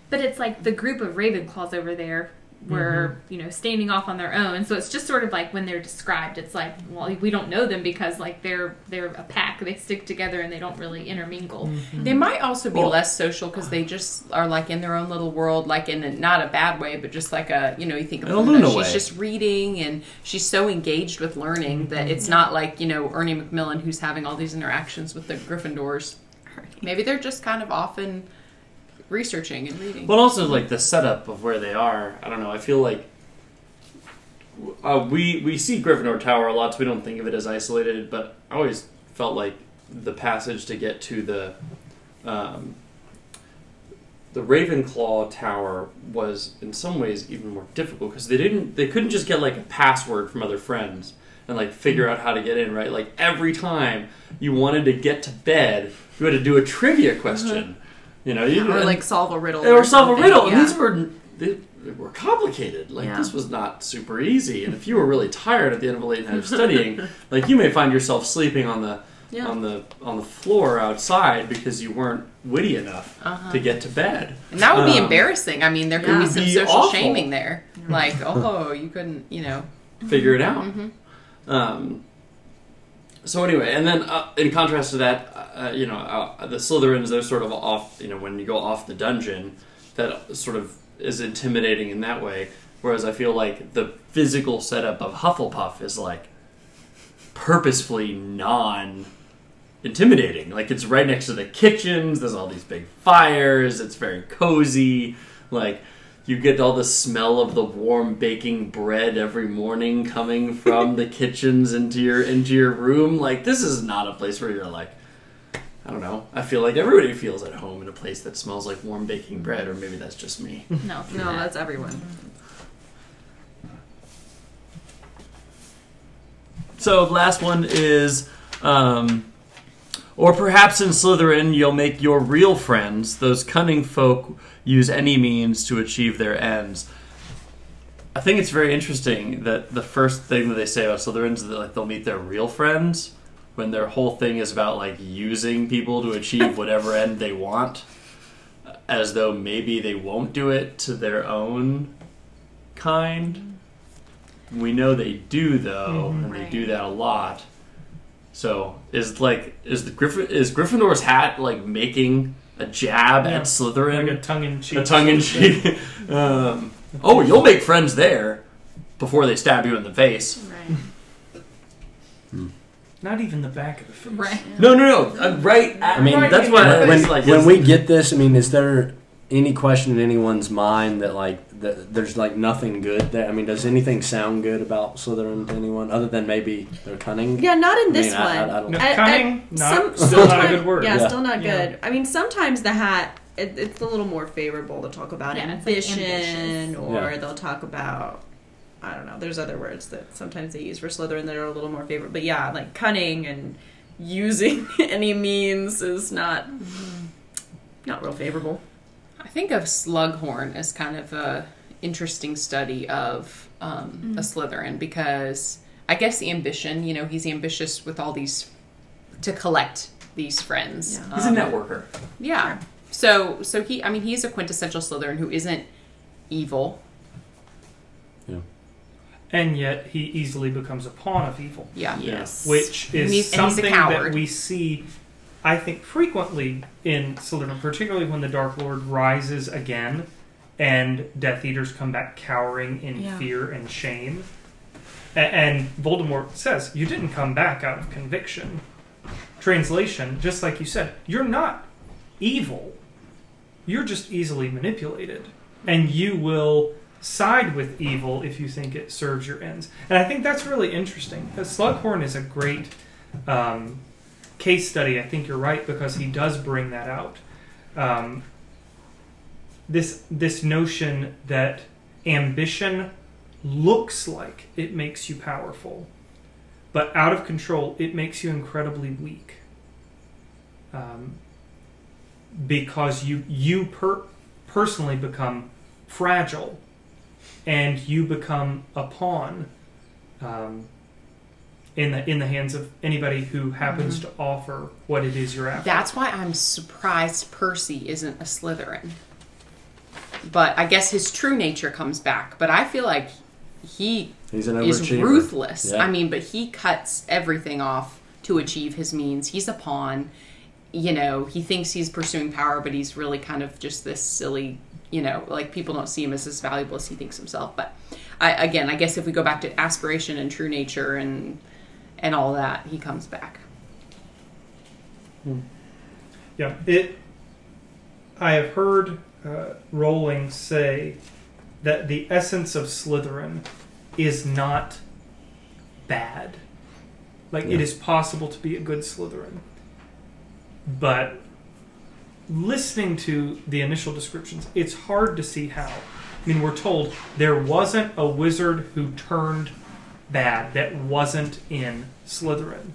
D: But it's like the group of Ravenclaws over there were,
A: Mm-hmm.
D: you know, standing off on their own. So it's just sort of like when they're described, it's like, well, we don't know them because like they're they're a pack. They stick together and they don't really intermingle.
A: Mm-hmm.
F: they might also be
B: Well-
F: less social because they just are like in their own little world, like in a, not a bad way, but just like a you know you think of
B: a
F: Luna,
B: Luna
F: she's
B: way.
F: just reading and she's so engaged with learning that
B: Mm-hmm.
F: it's not like you know Ernie Macmillan who's having all these interactions with the Gryffindors. Maybe they're just kind of often researching and reading.
B: But also like the setup of where they are. I don't know. I feel like uh, we we see Gryffindor Tower a lot, so we don't think of it as isolated. But I always felt like the passage to get to the um, the Ravenclaw Tower was in some ways even more difficult because they didn't they couldn't just get like a password from other friends and like figure out how to get in right like every time you wanted to get to bed you had to do a trivia question you know you
E: or
B: and-
E: like solve a riddle.
B: or solve a riddle.
E: Yeah.
B: And these were they, they were complicated. Like
E: Yeah.
B: this was not super easy. And if you were really tired at the end of a late night of studying, like you may find yourself sleeping on the
E: Yeah.
B: on the on the floor outside because you weren't witty enough
F: Uh-huh.
B: to get to bed.
F: And that would be
B: Um,
F: embarrassing. I mean, there could
E: Yeah.
F: be some
B: Be
F: social
B: awful.
F: shaming there. Like, oh, you couldn't, you know.
B: Figure it out.
F: Mhm.
B: Um, so anyway, and then uh, in contrast to that, uh, you know, uh, the Slytherins they're sort of off. You know, when you go off the dungeon, that sort of is intimidating in that way. Whereas I feel like the physical setup of Hufflepuff is like purposefully non intimidating. Like it's right next to the kitchens. There's all these big fires. It's very cozy. Like you get all the smell of the warm baking bread every morning coming from the kitchens into your into your room. Like this is not a place where you're like I don't know. I feel like everybody feels at home in a place that smells like warm baking bread, or maybe that's just me.
D: No,
E: No, that's everyone.
B: So last one is, um, or perhaps in Slytherin you'll make your real friends. Those cunning folk use any means to achieve their ends. I think it's very interesting that the first thing that they say about Slytherins is that like they'll meet their real friends when their whole thing is about like using people to achieve whatever end they want, as though maybe they won't do it to their own kind. We know they do though,
A: Mhm.
B: and they do that a lot. So is like is the Griffin is Gryffindor's hat like making a jab
A: Yeah.
B: at Slytherin?
A: like a tongue in cheek.
B: a tongue in cheek. um, oh, you'll make friends there before they stab you in the face.
E: Right.
A: Not even the back of the face.
F: Right.
B: No, no, no. Uh, right.
C: I mean,
B: that's
A: in
B: why
C: when,
B: like
C: when we get this, I mean, is there any question in anyone's mind that like that there's like nothing good there? I mean, does anything sound good about Slytherin to anyone other than maybe they're cunning?
E: Yeah, not in
C: I
E: this
C: mean,
E: one.
C: I- I don't-
A: No,
E: At-
A: cunning,
E: at
A: not,
E: some-
A: still not a good word.
E: Yeah,
C: Yeah.
E: still not
A: Yeah.
E: good. I mean, sometimes the hat it, it's a little more favorable to talk about
D: Yeah, it's like
E: ambition, or
C: Yeah.
E: they'll talk about I don't know. There's other words that sometimes they use for Slytherin that are a little more favorable. But yeah, like cunning and using any means is not mm-hmm. not real favorable.
F: I think of Slughorn as kind of a interesting study of um, a Slytherin because I guess the ambition, you know, he's ambitious with all these to collect these friends.
E: Yeah.
B: He's a
F: Um,
B: networker.
F: Yeah. So so he I mean he's a quintessential Slytherin who isn't evil. Yeah.
A: And yet he easily becomes a pawn of evil.
F: Yeah.
E: Yes.
A: which is
F: and
A: something that we see, I think, frequently in Slytherin, particularly when the Dark Lord rises again, and Death Eaters come back cowering in
E: Yeah.
A: fear and shame. A- and Voldemort says, "You didn't come back out of conviction." Translation, just like you said, you're not evil. You're just easily manipulated, and you will side with evil if you think it serves your ends. And I think that's really interesting Slughorn is a great um, case study. I think you're right because he does bring that out. Um, this this notion that ambition looks like it makes you powerful, but out of control, it makes you incredibly weak. Um, because you you per- personally become fragile, and you become a pawn um, in the in the hands of anybody who happens mm-hmm. to offer what it is you're after.
F: That's why I'm surprised Percy isn't a Slytherin. But I guess his true nature comes back. But I feel like he
C: He's an
F: is ruthless.
C: Yeah.
F: I mean, but he cuts everything off to achieve his means. He's a pawn. You know, he thinks he's pursuing power, but he's really kind of just this silly, you know, like people don't see him as as valuable as he thinks himself. But I, again, I guess if we go back to aspiration and true nature and and all that, he comes back.
A: Yeah, it. I have heard uh, Rowling say that the essence of Slytherin is not bad. Like it
C: Yeah.
A: is possible to be a good Slytherin, but listening to the initial descriptions, it's hard to see how. I mean, we're told there wasn't a wizard who turned bad that wasn't in Slytherin.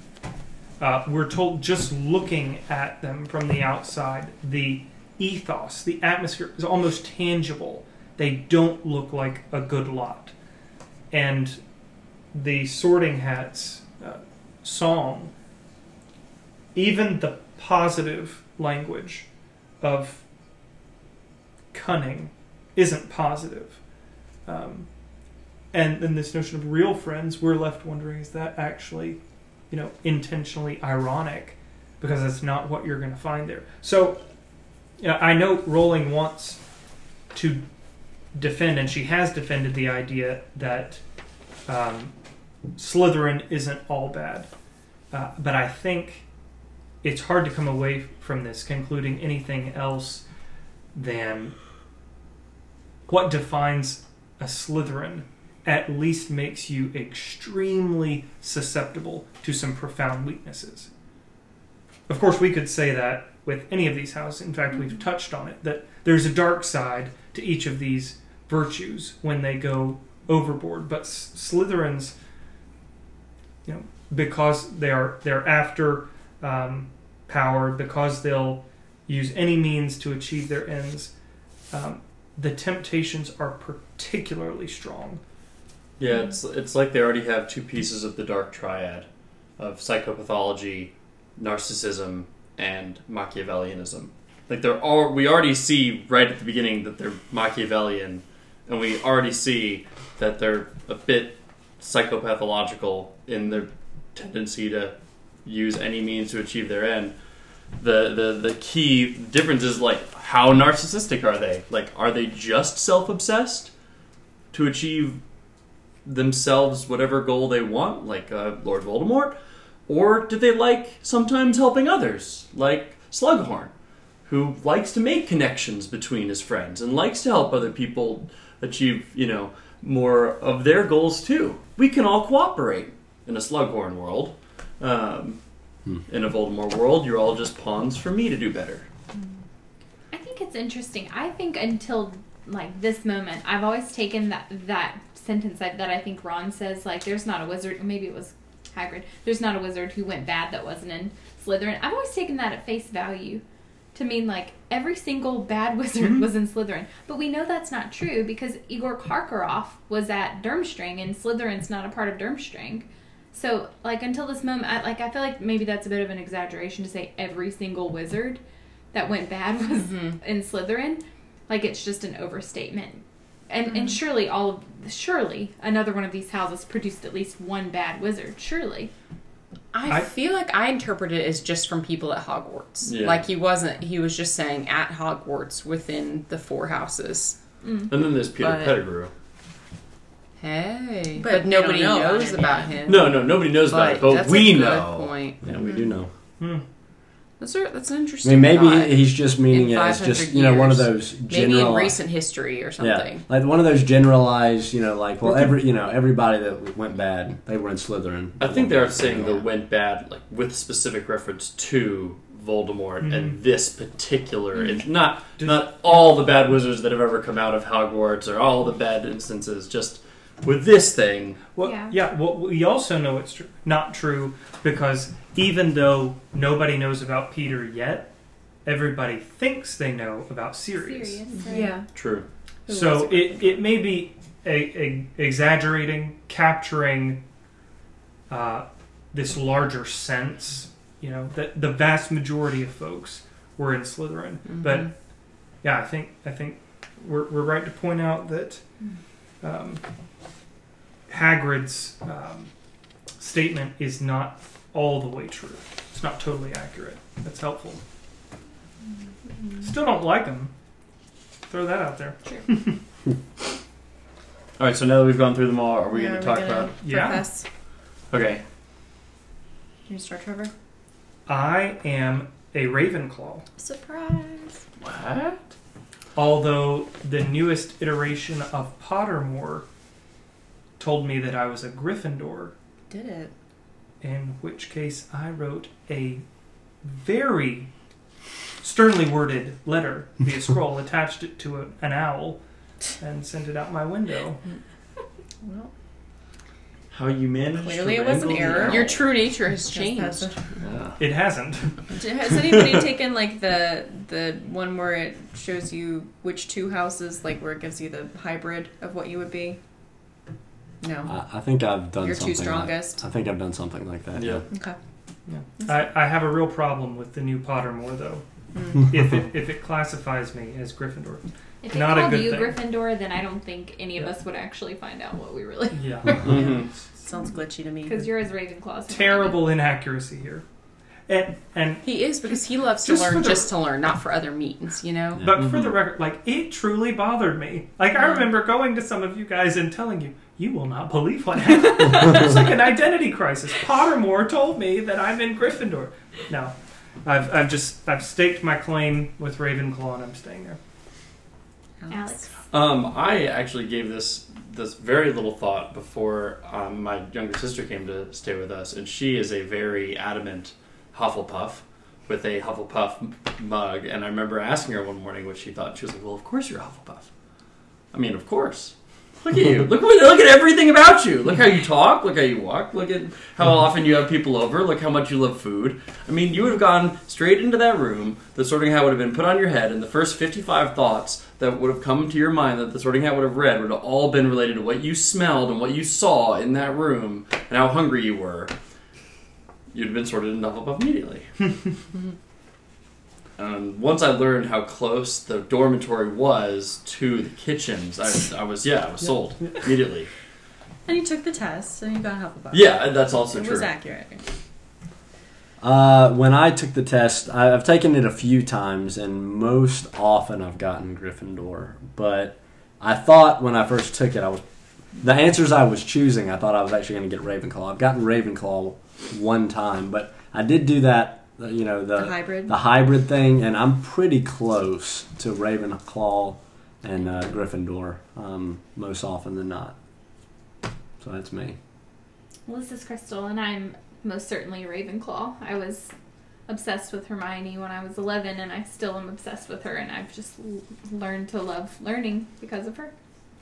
A: Uh, we're told just looking at them from the outside, the ethos, the atmosphere is almost tangible. They don't look like a good lot. And the Sorting Hats uh, song, even the positive language of cunning isn't positive. Um, and then this notion of real friends, we're left wondering is that actually, you know, intentionally ironic? Because that's not what you're going to find there. So, you know, I know Rowling wants to defend, and she has defended the idea that um, Slytherin isn't all bad. Uh, but I think it's hard to come away from this concluding anything else than what defines a Slytherin at least makes you extremely susceptible to some profound weaknesses. Of course, we could say that with any of these houses. In fact, we've touched on it that there's a dark side to each of these virtues when they go overboard. But Slytherins, you know, because they are they're after um, power, because they'll use any means to achieve their ends. Um, the temptations are particularly strong.
B: Yeah, it's it's like they already have two pieces of the dark triad of psychopathology, narcissism, and Machiavellianism. Like they're all we already see right at the beginning that they're Machiavellian, and we already see that they're a bit psychopathological in their tendency to use any means to achieve their end. The the the key difference is like how narcissistic are they? Like are they just self obsessed to achieve themselves whatever goal they want, like uh, Lord Voldemort, or do they like sometimes helping others, like Slughorn, who likes to make connections between his friends and likes to help other people achieve, you know, more of their goals too. We can all cooperate in a Slughorn world. Um, In a Voldemort world, you're all just pawns for me to do better.
D: I think it's interesting. I think until like this moment, I've always taken that that sentence that, that I think Ron says like there's not a wizard. or Maybe it was Hagrid. There's not a wizard who went bad that wasn't in Slytherin. I've always taken that at face value to mean like every single bad wizard
A: Mhm.
D: was in Slytherin. But we know that's not true because Igor Karkaroff was at Durmstrang and Slytherin's not a part of Durmstrang. So like until this moment, I, like I feel like maybe that's a bit of an exaggeration to say every single wizard that went bad was
F: Mhm.
D: in Slytherin. Like it's just an overstatement. And
F: Mm-hmm.
D: and surely all of surely another one of these houses produced at least one bad wizard. Surely.
F: I,
A: I-
F: feel like I interpret it as just from people at Hogwarts.
B: Yeah.
F: Like he wasn't. He was just saying at Hogwarts within the four houses.
B: And then there's Peter
F: But-
B: Pettigrew.
F: Hey,
E: But
F: but, nobody
E: don't know about
F: knows
E: him
F: about him.
B: No, no, nobody knows about it, but
F: that's
B: we
F: a good
B: know.
F: Point.
C: Yeah, we do know.
A: Hmm.
F: That's a, that's an
C: I
F: interesting.
C: mean, maybe
F: thought.
C: he's just meaning
F: In
C: it as just you know one of
F: years.
C: those
F: maybe in recent history or something.
C: yeah,
F: something.
C: like one of those generalized, you know, like well, every you know everybody that went bad, they were in Slytherin.
B: I think they are saying the went bad, like with specific reference to Voldemort and mm-hmm. this particular, mm-hmm. and not
A: Does-
B: not all the bad wizards that have ever come out of Hogwarts or all the bad instances. Just with this thing.
A: Well,
D: Yeah.
A: yeah. Well, we also know it's tr- not true because even though nobody knows about Peter yet, everybody thinks they know about Sirius.
D: Serious, right?
E: Yeah.
B: True.
E: Who
A: So it, it may be a, a exaggerating, capturing uh, this larger sense, you know, that the vast majority of folks were in Slytherin. But
F: Mm-hmm.
A: yeah, I think I think we're, we're right to point out that um, Hagrid's um, statement is not all the way true. It's not totally accurate. That's helpful. Still don't like them. Throw that out there.
B: All right. So now that we've gone through them all, are we
E: Yeah,
B: going to talk
E: gonna
B: about?
A: Yeah.
E: profess?
B: Okay.
E: Can you start, Trevor?
A: I am a Ravenclaw.
E: Surprise.
B: What?
A: Although the newest iteration of Pottermore told me that I was a Gryffindor,
E: Did it?
A: In which case I wrote a very sternly worded letter via scroll, attached it to a, an owl, and sent it out my window.
E: Well,
B: How you managed?
E: Clearly
B: to
E: it was an
B: wrangle the
E: error.
B: owl.
F: Your true nature has
E: just
F: changed.
E: it.
B: Yeah.
A: It hasn't.
E: Has anybody taken like the the one where it shows you which two houses, like where it gives you the hybrid of what you would be? No.
C: I, I think I've done
E: Your two
C: something.
E: strongest.
C: Like, I think I've done something like that.
B: Yeah.
E: Okay. Yeah.
A: I, I have a real problem with the new Pottermore, though.
E: Mm.
A: If it if it classifies me as Gryffindor,
D: If it
A: Not a
D: called
A: good
D: you
A: thing.
D: Gryffindor, then I don't think any of
A: Yeah.
D: us would actually find out what we really.
A: yeah,
B: Mhm.
E: Sounds glitchy to me.
D: Because you're as Ravenclaw. so
A: terrible inaccuracy here, and and
F: He is because he loves to
A: Just
F: learn
A: the-
F: just to learn, not for other means. You know.
C: Yeah.
A: But for the record, like it truly bothered me. Like I remember going to some of you guys and telling you, you will not believe what happened. it's like an identity crisis. Pottermore told me that I'm in Gryffindor. No, I've I've just I've staked my claim with Ravenclaw and I'm staying there.
D: Alex.
B: Um, I actually gave this this very little thought before um, my younger sister came to stay with us, and she is a very adamant Hufflepuff with a Hufflepuff mug. And I remember asking her one morning what she thought. She was like, "Well, of course you're Hufflepuff. I mean, of course. Look at you. Look look at everything about you. Look how you talk. Look how you walk. Look at how mm-hmm. often you have people over. Look how much you love food. I mean, you would have gone straight into that room. The Sorting Hat would have been put on your head, and the first fifty-five thoughts that would have come to your mind that the Sorting Hat would have read would have all been related to what you smelled and what you saw in that room and how hungry you were. You'd have been sorted into Hufflepuff immediately. And once I learned how close the dormitory was to the kitchens, I, I was yeah, I was sold immediately.
E: And you took the test, and you got Hufflepuff.
B: Yeah, that's also true.
E: it
B: true.
E: was accurate.
C: Uh, when I took the test, I- I've taken it a few times, and most often I've gotten Gryffindor. But I thought when I first took it, I was the answers I was choosing. I thought I was actually going to get Ravenclaw. I've gotten Ravenclaw one time, but I did do that. You know
E: The
C: the
E: hybrid.
C: the hybrid thing, and I'm pretty close to Ravenclaw and uh, Gryffindor um, most often than not. So that's me.
D: Well, this is Crystal, and I'm most certainly a Ravenclaw. I was obsessed with Hermione when I was 11, and I still am obsessed with her, and I've just l- learned to love learning because of her.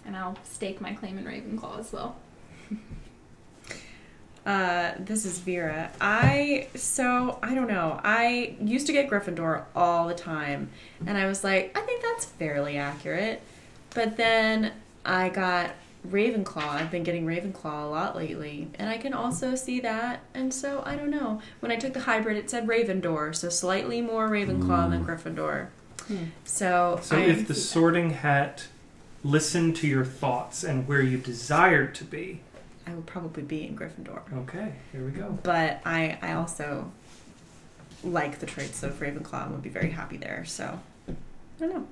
D: And I'll stake my claim in Ravenclaw as well.
E: Uh, this is Vera. I so I don't know. I used to get Gryffindor all the time, and I was like, I think that's fairly accurate. But then I got Ravenclaw. I've been getting Ravenclaw a lot lately, and I can also see that. And so I don't know. When I took the hybrid, it said Ravendor, so slightly more Ravenclaw than Gryffindor.
F: Hmm.
E: So
A: So
E: I
A: if the Sorting Hat listened to your thoughts and where you desired to be,
E: I would probably be in Gryffindor.
A: okay, here we go.
E: but I I also like the traits of Ravenclaw and would be very happy there. So I don't know.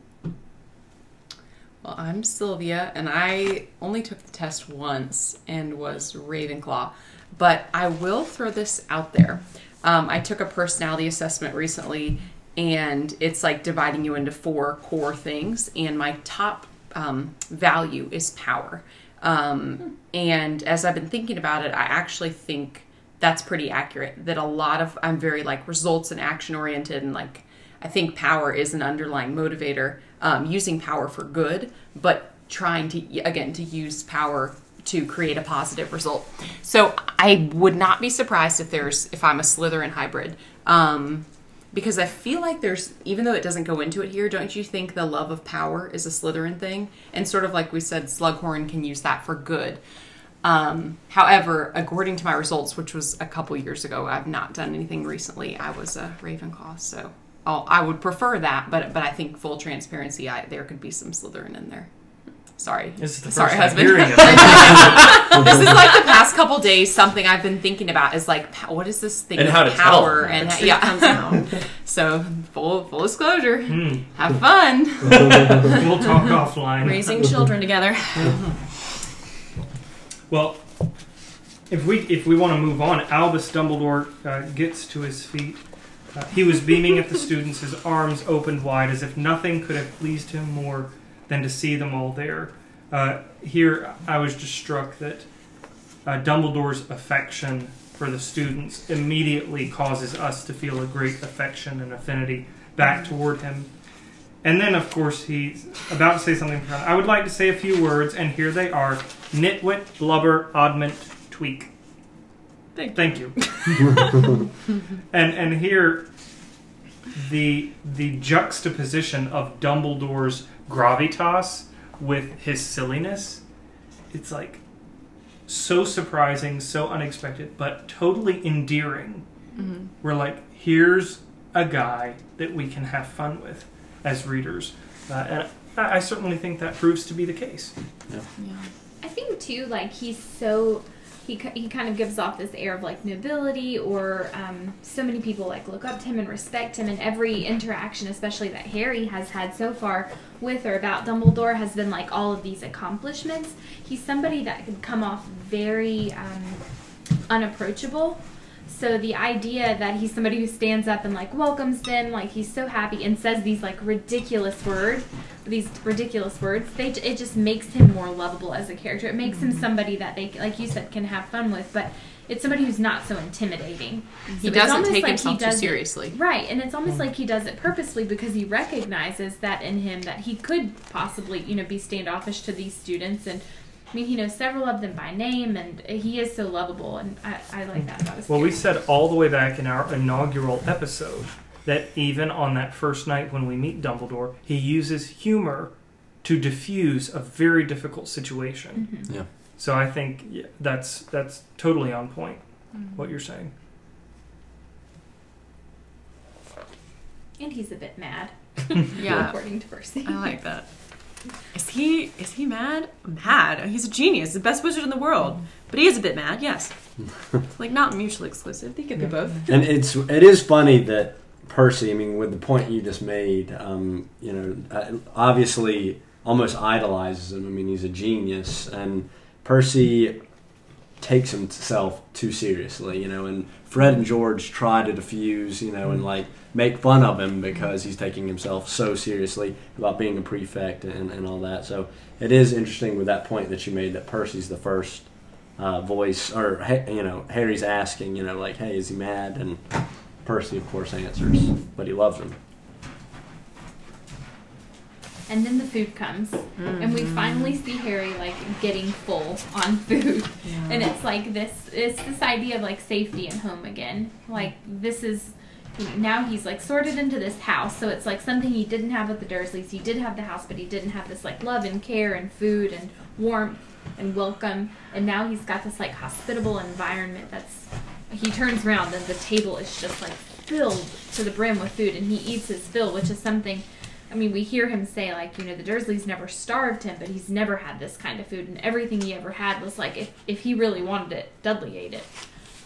F: Well, I'm Sylvia, and I only took the test once and was Ravenclaw. But I will throw this out there. Um, I took a personality assessment recently, and it's like dividing you into four core things. And my top um, value is power. Um, and as I've been thinking about it, I actually think that's pretty accurate. That a lot of I'm very like results and action oriented, and like I think power is an underlying motivator. Um, using power for good, but trying to again to use power to create a positive result. So I would not be surprised if there's if I'm a Slytherin hybrid. Um, because I feel like there's even though it doesn't go into it here, don't you think the love of power is a Slytherin thing? And sort of like we said, Slughorn can use that for good. Um, however, according to my results, which was a couple years ago, I've not done anything recently. I was a Ravenclaw, so I'll, I would prefer that. But but I think full transparency, I, there could be some Slytherin in there. Sorry,
A: This is the
F: sorry,
A: first
F: husband.
A: time hearing of it.
F: this is like the past couple days. Something I've been thinking about is like, what is this thing?
B: And how to
F: power
B: tell.
F: and
E: Next week
F: yeah. so full full disclosure,
A: Hmm.
F: have fun.
A: We'll talk offline.
E: Raising children together.
A: Well, if we if we want to move on, Albus Dumbledore uh, gets to his feet. Uh, he was beaming at the students, his arms opened wide, as if nothing could have pleased him more than to see them all there. Uh, here, I was just struck that uh, Dumbledore's affection for the students immediately causes us to feel a great affection and affinity back toward him. And then, of course, he's about to say something. profound. I would like to say a few words, and here they are: nitwit, blubber, oddment, tweak.
F: Thank
A: Thank you. and and here, the the juxtaposition of Dumbledore's gravitas with his silliness, it's like so surprising, so unexpected, but totally endearing. We're like, here's a guy that we can have fun with as readers, uh, and I, I certainly think that proves to be the case.
D: Yeah, I think too, like he's so he he kind of gives off this air of like nobility, or um, so many people like look up to him and respect him, and every interaction, especially that Harry has had so far with or about Dumbledore, has been like all of these accomplishments. He's somebody that could come off very um, unapproachable. So the idea that he's somebody who stands up and like welcomes them, like he's so happy and says these like ridiculous words, these ridiculous words, they it just makes him more lovable as a character. It makes him mm-hmm. somebody that they, like you said, can have fun with. But it's somebody who's not so intimidating. Mm-hmm.
F: He
D: So it's
F: doesn't take
D: like he
F: himself too
D: does it-
F: seriously.
D: Right, and it's almost like he does it purposely because he recognizes that in him that he could possibly, you know, be standoffish to these students and I mean, he knows several of them by name, and he is so lovable, and I, I like that about his
A: Well, we
D: character.
A: said all the way back in our inaugural episode that even on that first night when we meet Dumbledore, he uses humor to diffuse a very difficult situation.
D: Mhm.
C: Yeah.
A: So I think yeah, that's that's totally on point. What you're saying.
D: and he's a bit mad,
E: Yeah.
D: according to Percy.
E: I like that. Is he is he mad? Mad. He's a genius, the best wizard in the world. But he is a bit mad, yes. like not mutually exclusive. They could be both.
C: and it's it is funny that Percy. I mean, with the point you just made, um, you know, uh, obviously almost idolizes him. I mean, he's a genius, and Percy takes himself too seriously. You know, and Fred and George try to diffuse. You know, and like make fun of him because he's taking himself so seriously about being a prefect and, and all that. So it is interesting with that point that you made that Percy's the first uh, voice, or you know, Harry's asking, you know, like, hey, is he mad? And Percy, of course, answers, but he loves him.
D: And then the food comes, and we finally see Harry like getting full on food, and it's like this. It's this idea of like safety and home again. Like this is now he's like sorted into this house, so it's like something he didn't have with the Dursleys. He did have the house, but he didn't have this like love and care and food and warmth and welcome. And now he's got this like hospitable environment. That's he turns around and the table is just like filled to the brim with food, and he eats his fill, which is something. I mean, we hear him say, like, you know, the Dursleys never starved him, but he's never had this kind of food, and everything he ever had was like, if, if he really wanted it, Dudley ate it.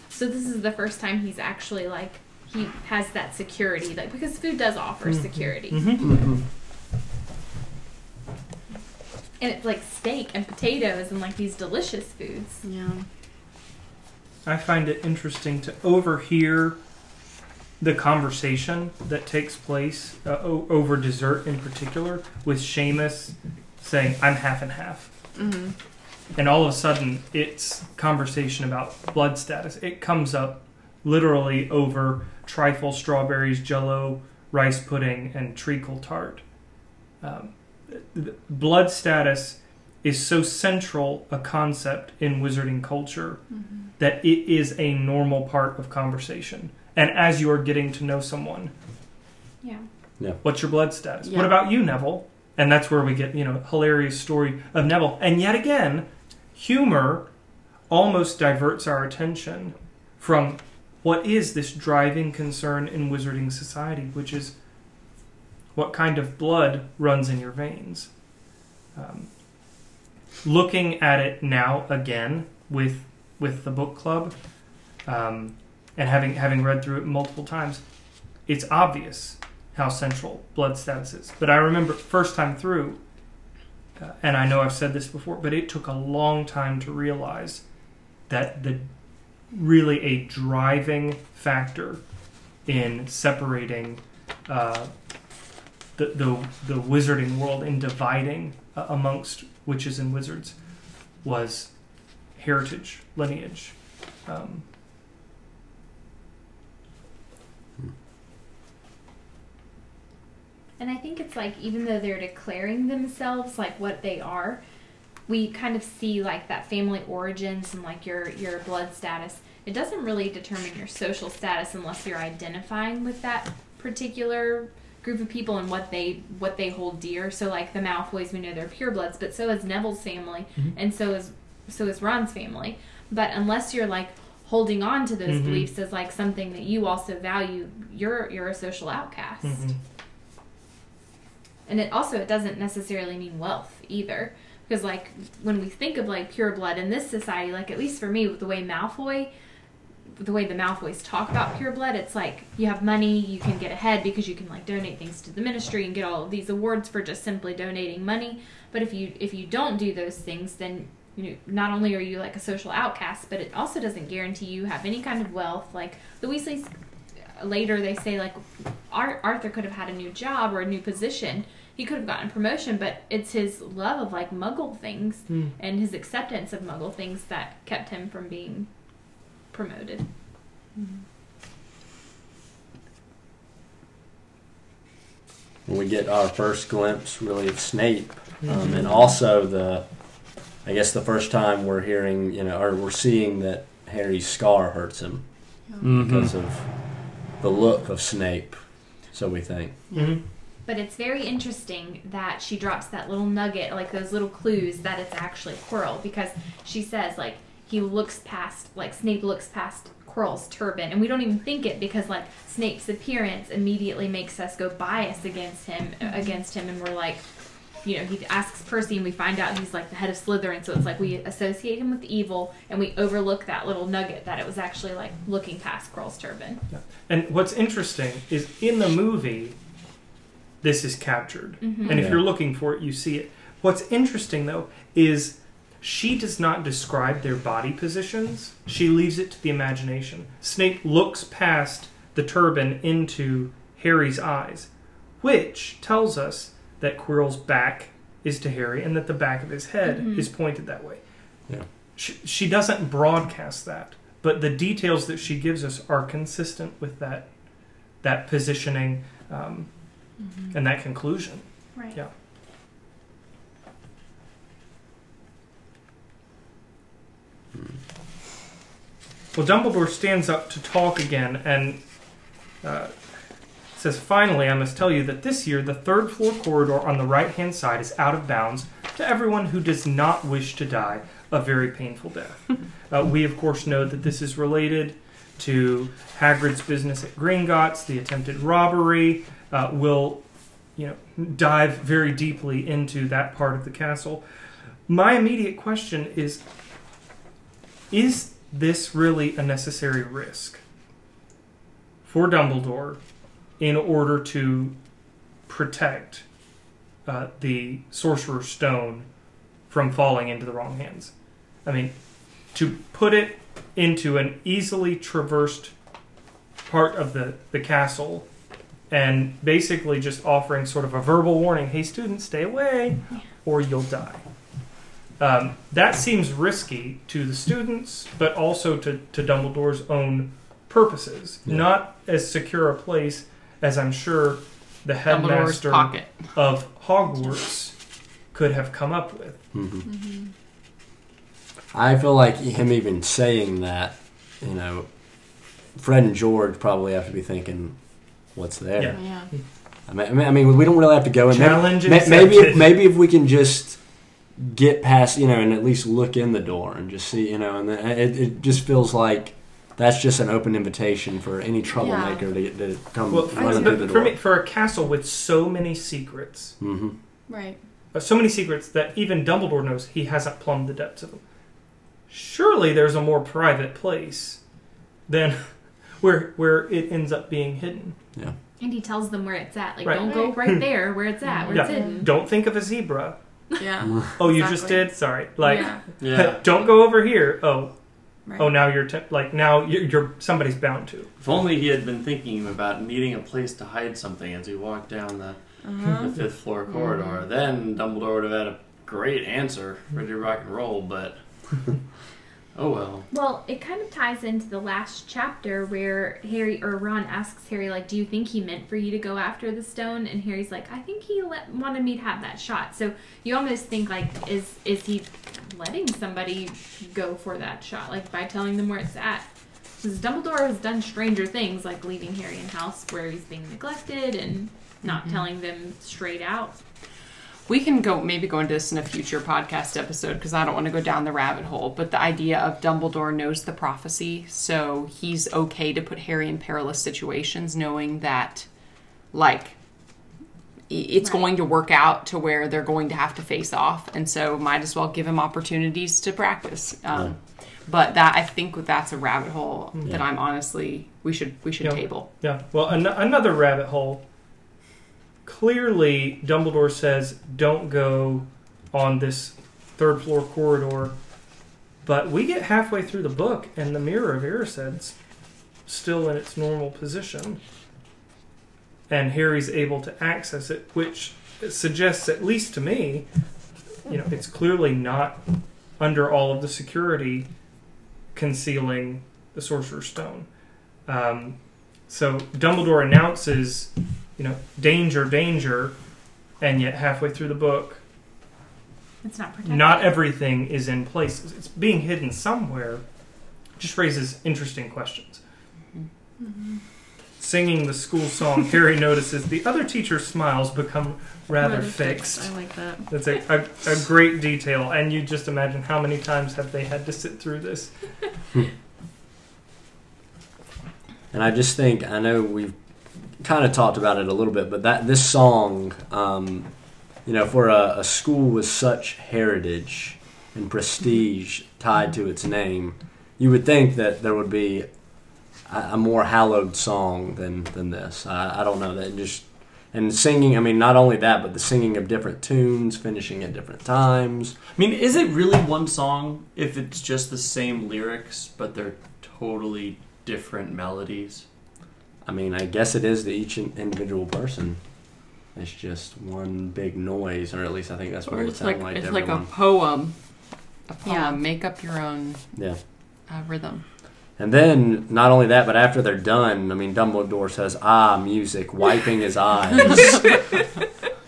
D: So this is the first time he's actually, like, he has that security, like, because food does offer
A: Mhm.
D: security.
A: Mm-hmm.
D: And it's like steak and potatoes and, like, these delicious foods.
E: Yeah.
A: I find it interesting to overhear the conversation that takes place uh, o- over dessert in particular, with Seamus saying, I'm half and half.
E: Mm-hmm.
A: And all of a sudden, it's conversation about blood status. It comes up literally over trifle, strawberries, jello, rice pudding, and treacle tart. Um, blood status is so central a concept in wizarding culture that it is a normal part of conversation. And as you are getting to know someone,
D: Yeah.
A: what's your blood status?
F: Yeah.
A: What about you, Neville? And that's where we get, you know, hilarious story of Neville. And yet again, humor almost diverts our attention from what is this driving concern in wizarding society, which is what kind of blood runs in your veins. Um, looking at it now again with with the book club, um, and having having read through it multiple times, it's obvious how central blood status is. But I remember first time through, uh, and I know I've said this before, but it took a long time to realize that the really a driving factor in separating uh, the, the the wizarding world and dividing uh, amongst witches and wizards was heritage, lineage. Um,
D: And I think it's like even though they're declaring themselves like what they are, we kind of see like that family origins and like your your blood status. It doesn't really determine your social status unless you're identifying with that particular group of people and what they what they hold dear. So like the Malfoys, we know they're purebloods, but so is Neville's family,
A: Mhm.
D: and so is so is Ron's family. But unless you're like holding on to those
A: Mhm.
D: beliefs as like something that you also value, you're you're a social outcast.
A: mhm.
D: And it also it doesn't necessarily mean wealth either. Because like when we think of like pure blood in this society, like at least for me, with the way Malfoy the way the Malfoys talk about pure blood, it's like you have money, you can get ahead because you can like donate things to the ministry and get all of these awards for just simply donating money. But if you if you don't do those things, then you know not only are you like a social outcast, but it also doesn't guarantee you have any kind of wealth. Like the Weasleys later they say like Ar- Arthur could have had a new job or a new position. He could have gotten promotion, but it's his love of like Muggle things
A: Hmm.
D: and his acceptance of Muggle things that kept him from being promoted.
C: when we get our first glimpse really of Snape, um, and also the, I guess the first time we're hearing, you know, or we're seeing that Harry's scar hurts him
B: Mhm.
C: because of the look of Snape. So we think.
A: Mhm.
D: But it's very interesting that she drops that little nugget, like those little clues that it's actually Quirrell, because she says like he looks past, like Snape looks past Quirrell's turban, and we don't even think it because like Snape's appearance immediately makes us go bias against him, against him, and we're like, you know, he asks Percy, and we find out he's like the head of Slytherin, so it's like we associate him with evil, and we overlook that little nugget that it was actually like looking past Quirrell's turban. Yeah.
A: And what's interesting is in the movie, this is captured.
D: Mhm.
A: And if
C: Yeah.
A: you're looking for it, you see it. What's interesting, though, is she does not describe their body positions. She leaves it to the imagination. Snape looks past the turban into Harry's eyes, which tells us that Quirrell's back is to Harry and that the back of his head
D: Mhm.
A: is pointed that way.
C: Yeah.
A: She, she doesn't broadcast that, but the details that she gives us are consistent with that that positioning um, and that conclusion.
D: Right.
A: Yeah. Well, Dumbledore stands up to talk again and uh, says, Finally, I must tell you that this year the third floor corridor on the right hand side is out of bounds to everyone who does not wish to die a very painful death. uh, we, of course, know that this is related to Hagrid's business at Gringotts, the attempted robbery. Uh, we'll, you know, dive very deeply into that part of the castle. My immediate question is Is this really a necessary risk for Dumbledore in order to protect uh, the Sorcerer's Stone from falling into the wrong hands? I mean, to put it into an easily traversed part of the, the castle and basically just offering sort of a verbal warning hey, students, stay away or you'll die. Um, that seems risky to the students, but also to, to Dumbledore's own purposes.
C: Yeah.
A: Not as secure a place as I'm sure the headmaster of Hogwarts could have come up with.
C: hmm I feel like him even saying that, you know, Fred and George probably have to be thinking, "What's there?"
A: Yeah.
E: Yeah.
C: I mean, I mean, we don't really have to go in. Maybe- Maybe, if, maybe if we can just get past, you know, and at least look in the door and just see, you know, and then it, it just feels like that's just an open invitation for any troublemaker to, to come
A: Well,
C: running through the door.
A: for me, for a castle with so many secrets,
C: hmm
E: Right.
A: uh, so many secrets that even Dumbledore knows he hasn't plumbed the depths of them. Surely there's a more private place than where where it ends up being hidden. Yeah.
D: And he tells them where it's at. Like,
A: Right.
D: don't go right there where it's at, where it's hidden.
A: Don't think of a zebra.
E: Yeah.
A: Oh, you just
E: Exactly.
A: did. Sorry. Like,
E: yeah.
B: Yeah.
A: don't go over here. Oh,
E: Right.
A: oh, now you're te- like now you're, you're somebody's bound to.
B: If only he had been thinking about needing a place to hide something as he walked down the,
E: Uh-huh.
B: the fifth floor corridor. Then Dumbledore would have had a great answer, ready to rock and roll. But oh well.
D: Well, it kind of ties into the last chapter where Harry or Ron asks Harry, like, "Do you think he meant for you to go after the stone?" And Harry's like, "I think he let, wanted me to have that shot." So you almost think like, is is he letting somebody go for that shot, like by telling them where it's at? Because Dumbledore has done stranger things, like leaving Harry in house where he's being neglected and not mm-hmm. telling them straight out.
F: We can go maybe go into this in a future podcast episode because I don't want to go down the rabbit hole. But the idea of Dumbledore knows the prophecy, so he's okay to put Harry in perilous situations, knowing that, like, it's
D: Right.
F: going to work out to where they're going to have to face off, and so might as well give him opportunities to practice. Um, But that I think that's a rabbit hole that I'm honestly we should we should
A: Yeah.
F: table.
A: Yeah. Well, an- another rabbit hole. Clearly, Dumbledore says don't go on this third floor corridor, but we get halfway through the book and the Mirror of Erised's still in its normal position, and Harry's able to access it, which suggests, at least to me, you know, it's clearly not under all of the security concealing the Sorcerer's Stone. Um, so Dumbledore announces, you know, danger, danger, and yet halfway through the book,
D: It's not protected.
A: not everything is in place. It's being hidden somewhere. Just raises interesting questions. Mm-hmm. Singing the school song, Harry notices the other teacher's smiles become rather, fixed.
E: I like that.
A: That's a, a, a great detail, and you just imagine how many times have they had to sit through this.
C: And I just think I know we've kind of talked about it a little bit, but that this song, um, you know, for a, a school with such heritage and prestige tied to its name, you would think that there would be a, a more hallowed song than than this. I, I don't know that just and singing. I mean, not only that, but the singing of different tunes, finishing at different times.
B: I mean, is it really one song if it's just the same lyrics but they're totally different melodies?
C: I mean, I guess it is to each individual person. It's just one big noise, or at least I think that's what
F: Or
C: it
F: it's
C: sounds
F: like,
C: like.
F: it's
C: to
F: like a
C: everyone.
F: poem. A poem.
E: Yeah.
F: Make up your own
C: yeah.
F: uh, rhythm.
C: And then, not only that, but after they're done, I mean, Dumbledore says, "Ah, music," wiping his eyes,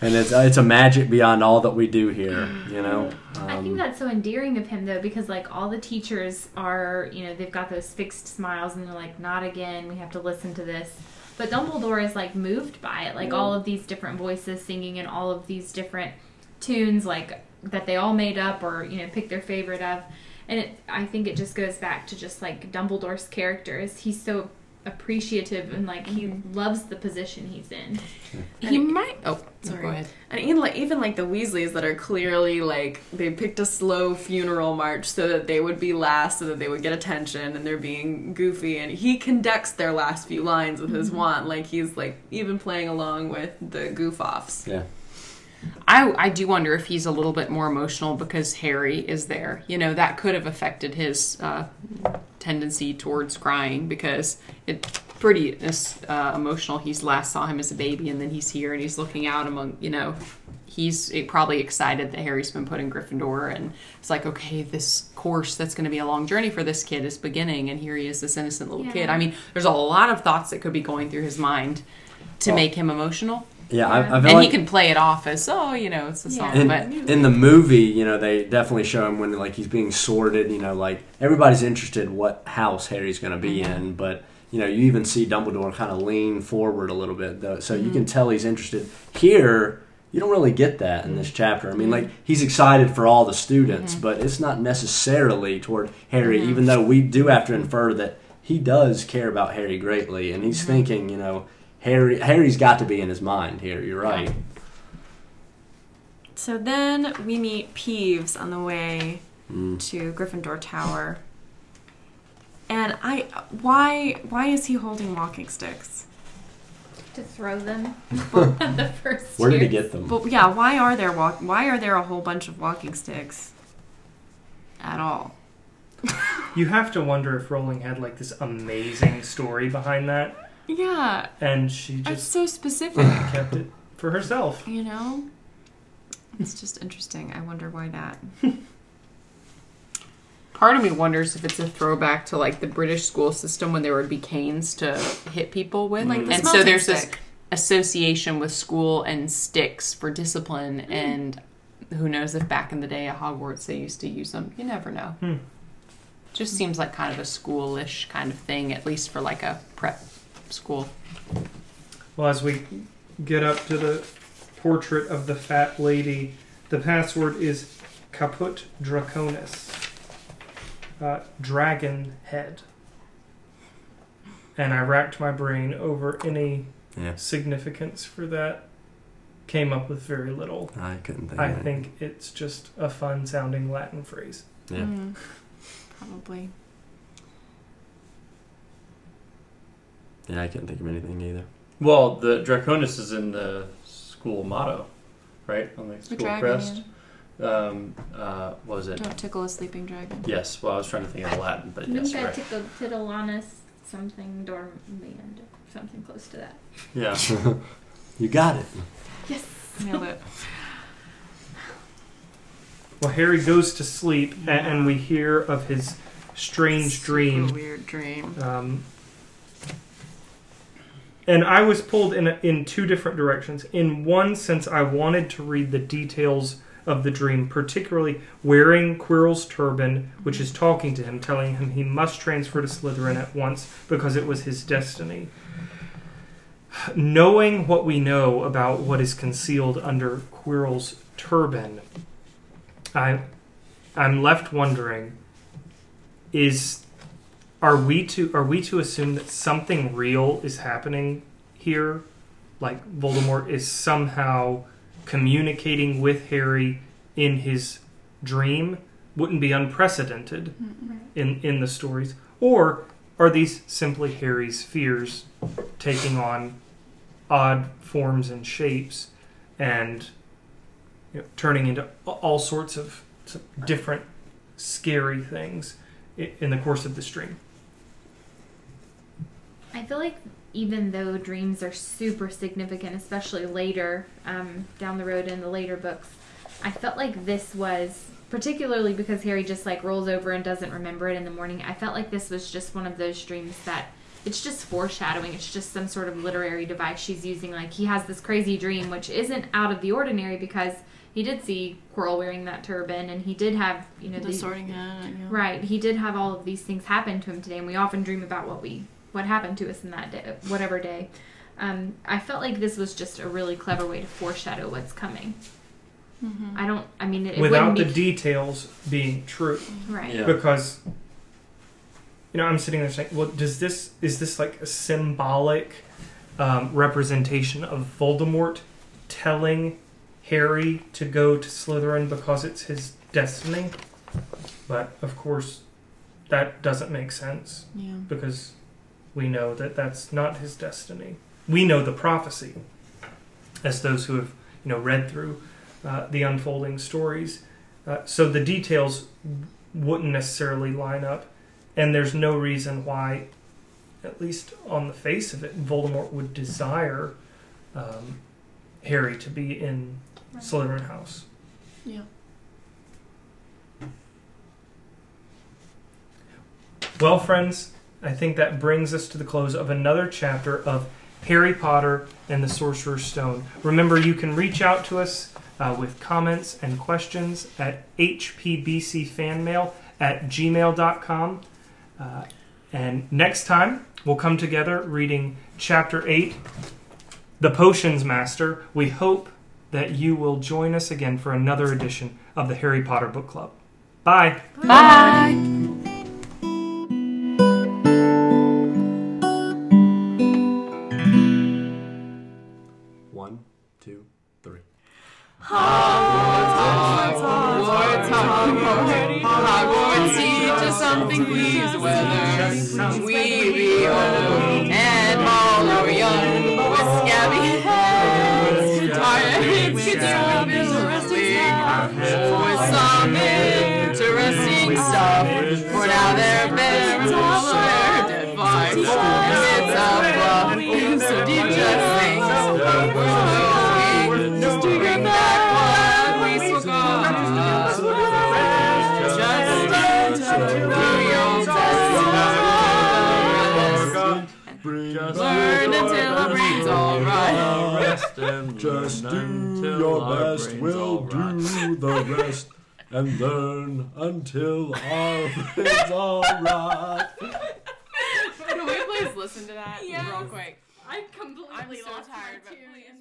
C: and it's it's a magic beyond all that we do here. You know.
D: I think
C: Um,
D: that's so endearing of him though, because like all the teachers are, you know, they've got those fixed smiles and they're like, not again, we have to listen to this. But Dumbledore is like moved by it, like all of these different voices singing and all of these different tunes, like that they all made up or you know picked their favorite of. And it, I think it just goes back to just like Dumbledore's character is he's so appreciative and like he loves the position he's in.
F: He might. Oh,
E: Sorry.
F: Go ahead.
E: And even like even like the Weasleys that are clearly like they picked a slow funeral march so that they would be last, so that they would get attention, and they're being goofy. And he conducts their last few lines with his wand, like he's like even playing along with the goof offs.
C: yeah.
F: I I do wonder if he's a little bit more emotional because Harry is there. You know, that could have affected his uh, tendency towards crying because it's pretty uh, emotional. He's last saw him as a baby, and then he's here and he's looking out among you know. He's probably excited that Harry's been put in Gryffindor, and it's like, okay, this course that's going to be a long journey for this kid is beginning, and here he is, this innocent little
D: Yeah.
F: kid. I mean, there's a lot of thoughts that could be going through his mind to
C: Well-
F: make him emotional.
C: Yeah, I, I feel
F: and
C: like
F: he can play it off as, oh, you know, it's a song.
C: In,
F: But
C: in the movie, you know, they definitely show him when like he's being sorted. You know, like everybody's interested what house Harry's going to be
F: Mm-hmm.
C: in, but you know, you even see Dumbledore kind of lean forward a little bit, though, so you
F: Mm-hmm.
C: can tell he's interested. Here, you don't really get that in
F: Mm-hmm.
C: this chapter. I mean, like he's excited for all the students,
F: Mm-hmm.
C: but it's not necessarily toward Harry. Even though we do have to infer that he does care about Harry greatly, and
F: Mm-hmm.
C: he's thinking, you know, Harry. Harry's got to be in his mind here. You're right.
E: So then we meet Peeves on the way
C: Mm.
E: to Gryffindor Tower. And I why why is he holding walking sticks?
D: to throw them the first
C: Where did he get them?
E: But yeah, why are there walk why are there a whole bunch of walking sticks at all?
A: You have to wonder if Rowling had like this amazing story behind that,
E: Yeah,
A: and she
E: it's
A: just
E: so specific,
A: kept it for herself.
E: you know? It's just interesting. I wonder why that.
F: part of me wonders if it's a throwback to like the British school system when there would be canes to hit people with.
E: Like the
F: and so
E: Smeltings
F: there's this
E: stick.
F: association with school and sticks for discipline and who knows if back in the day at Hogwarts they used to use them. You never know.
A: Hmm.
F: Just seems like kind of a schoolish kind of thing, at least for like a prep school.
A: Well, as we get up to the portrait of the fat lady, the password is Caput Draconis, uh, dragon head. And I racked my brain over any
C: Yeah,
A: significance for that. Came up with very little.
C: I couldn't think.
A: I
C: of it.
A: think it's just a fun sounding Latin phrase.
C: Yeah.
E: Mm, probably.
C: Yeah, I can't think of anything either.
B: Well, the Draconis is in the school motto, right? On the
E: The
B: school
E: dragon.
B: crest. Um, uh, what was it?
E: Don't tickle a sleeping dragon.
B: Yes. Well, I was trying to think of the Latin, but yes,
D: Nunca
B: right.
D: tickle titilanus something dormiendo, something close to that.
B: Yeah.
C: You got it.
D: Yes.
E: Nailed it.
A: Well, Harry goes to sleep, a- and we hear of his strange
E: Super
A: dream.
E: Weird dream.
A: Um, and I was pulled in in two different directions. In one sense, I wanted to read the details of the dream, particularly wearing Quirrell's turban, which is talking to him, telling him he must transfer to Slytherin at once because it was his destiny. Knowing what we know about what is concealed under Quirrell's turban, I, I'm left wondering: is are we to are we to assume that something real is happening here? Like voldemort is somehow communicating with harry in his dream? Wouldn't be unprecedented mm-hmm. in in the stories. Or are these simply harry's fears taking on odd forms and shapes and you know, turning into all sorts of different scary things in the course of this dream
D: I feel like even though dreams are super significant, especially later um, down the road in the later books, I felt like this was particularly because Harry just like rolls over and doesn't remember it in the morning. I felt like this was just one of those dreams that it's just foreshadowing. It's just some sort of literary device she's using. Like he has this crazy dream, which isn't out of the ordinary because he did see Quirrell wearing that turban, and he did have you know
E: The
D: these-
E: sorting hat. Yeah.
D: Right. He did have all of these things happen to him today, and we often dream about what we what happened to us in that day, whatever day. Um, I felt like this was just a really clever way to foreshadow what's coming.
E: Mhm.
D: I don't. I mean, it, it
A: without the
D: be
A: details being true
D: right.
B: Yeah.
A: because you know i'm sitting there saying well does this is this like a symbolic um, representation of voldemort telling harry to go to slytherin because it's his destiny but of course that doesn't make sense
E: Yeah.
A: because we know that that's not his destiny. We know the prophecy as those who have you know read through uh, the unfolding stories. Uh, so the details wouldn't necessarily line up, and there's no reason why, at least on the face of it, Voldemort would desire um, Harry to be in Slytherin House.
E: Yeah.
A: Well, friends, I think that brings us to the close of another chapter of Harry Potter and the Sorcerer's Stone. Remember, you can reach out to us uh, with comments and questions at hpbcfanmail at gmail.com. Uh, and next time, we'll come together reading chapter 8, The Potions Master. We hope that you will join us again for another edition of the Harry Potter Book Club. Bye.
F: Bye.
C: One,
F: Hogwarts, teach us something, please, whether we be old until our brains all right.
C: Just do your best, we'll do the rest, and learn until our brains are right.
F: Can we please listen to that
E: Yes.
F: real quick?
E: I completely
F: I'm so
E: lost
F: tired, but please.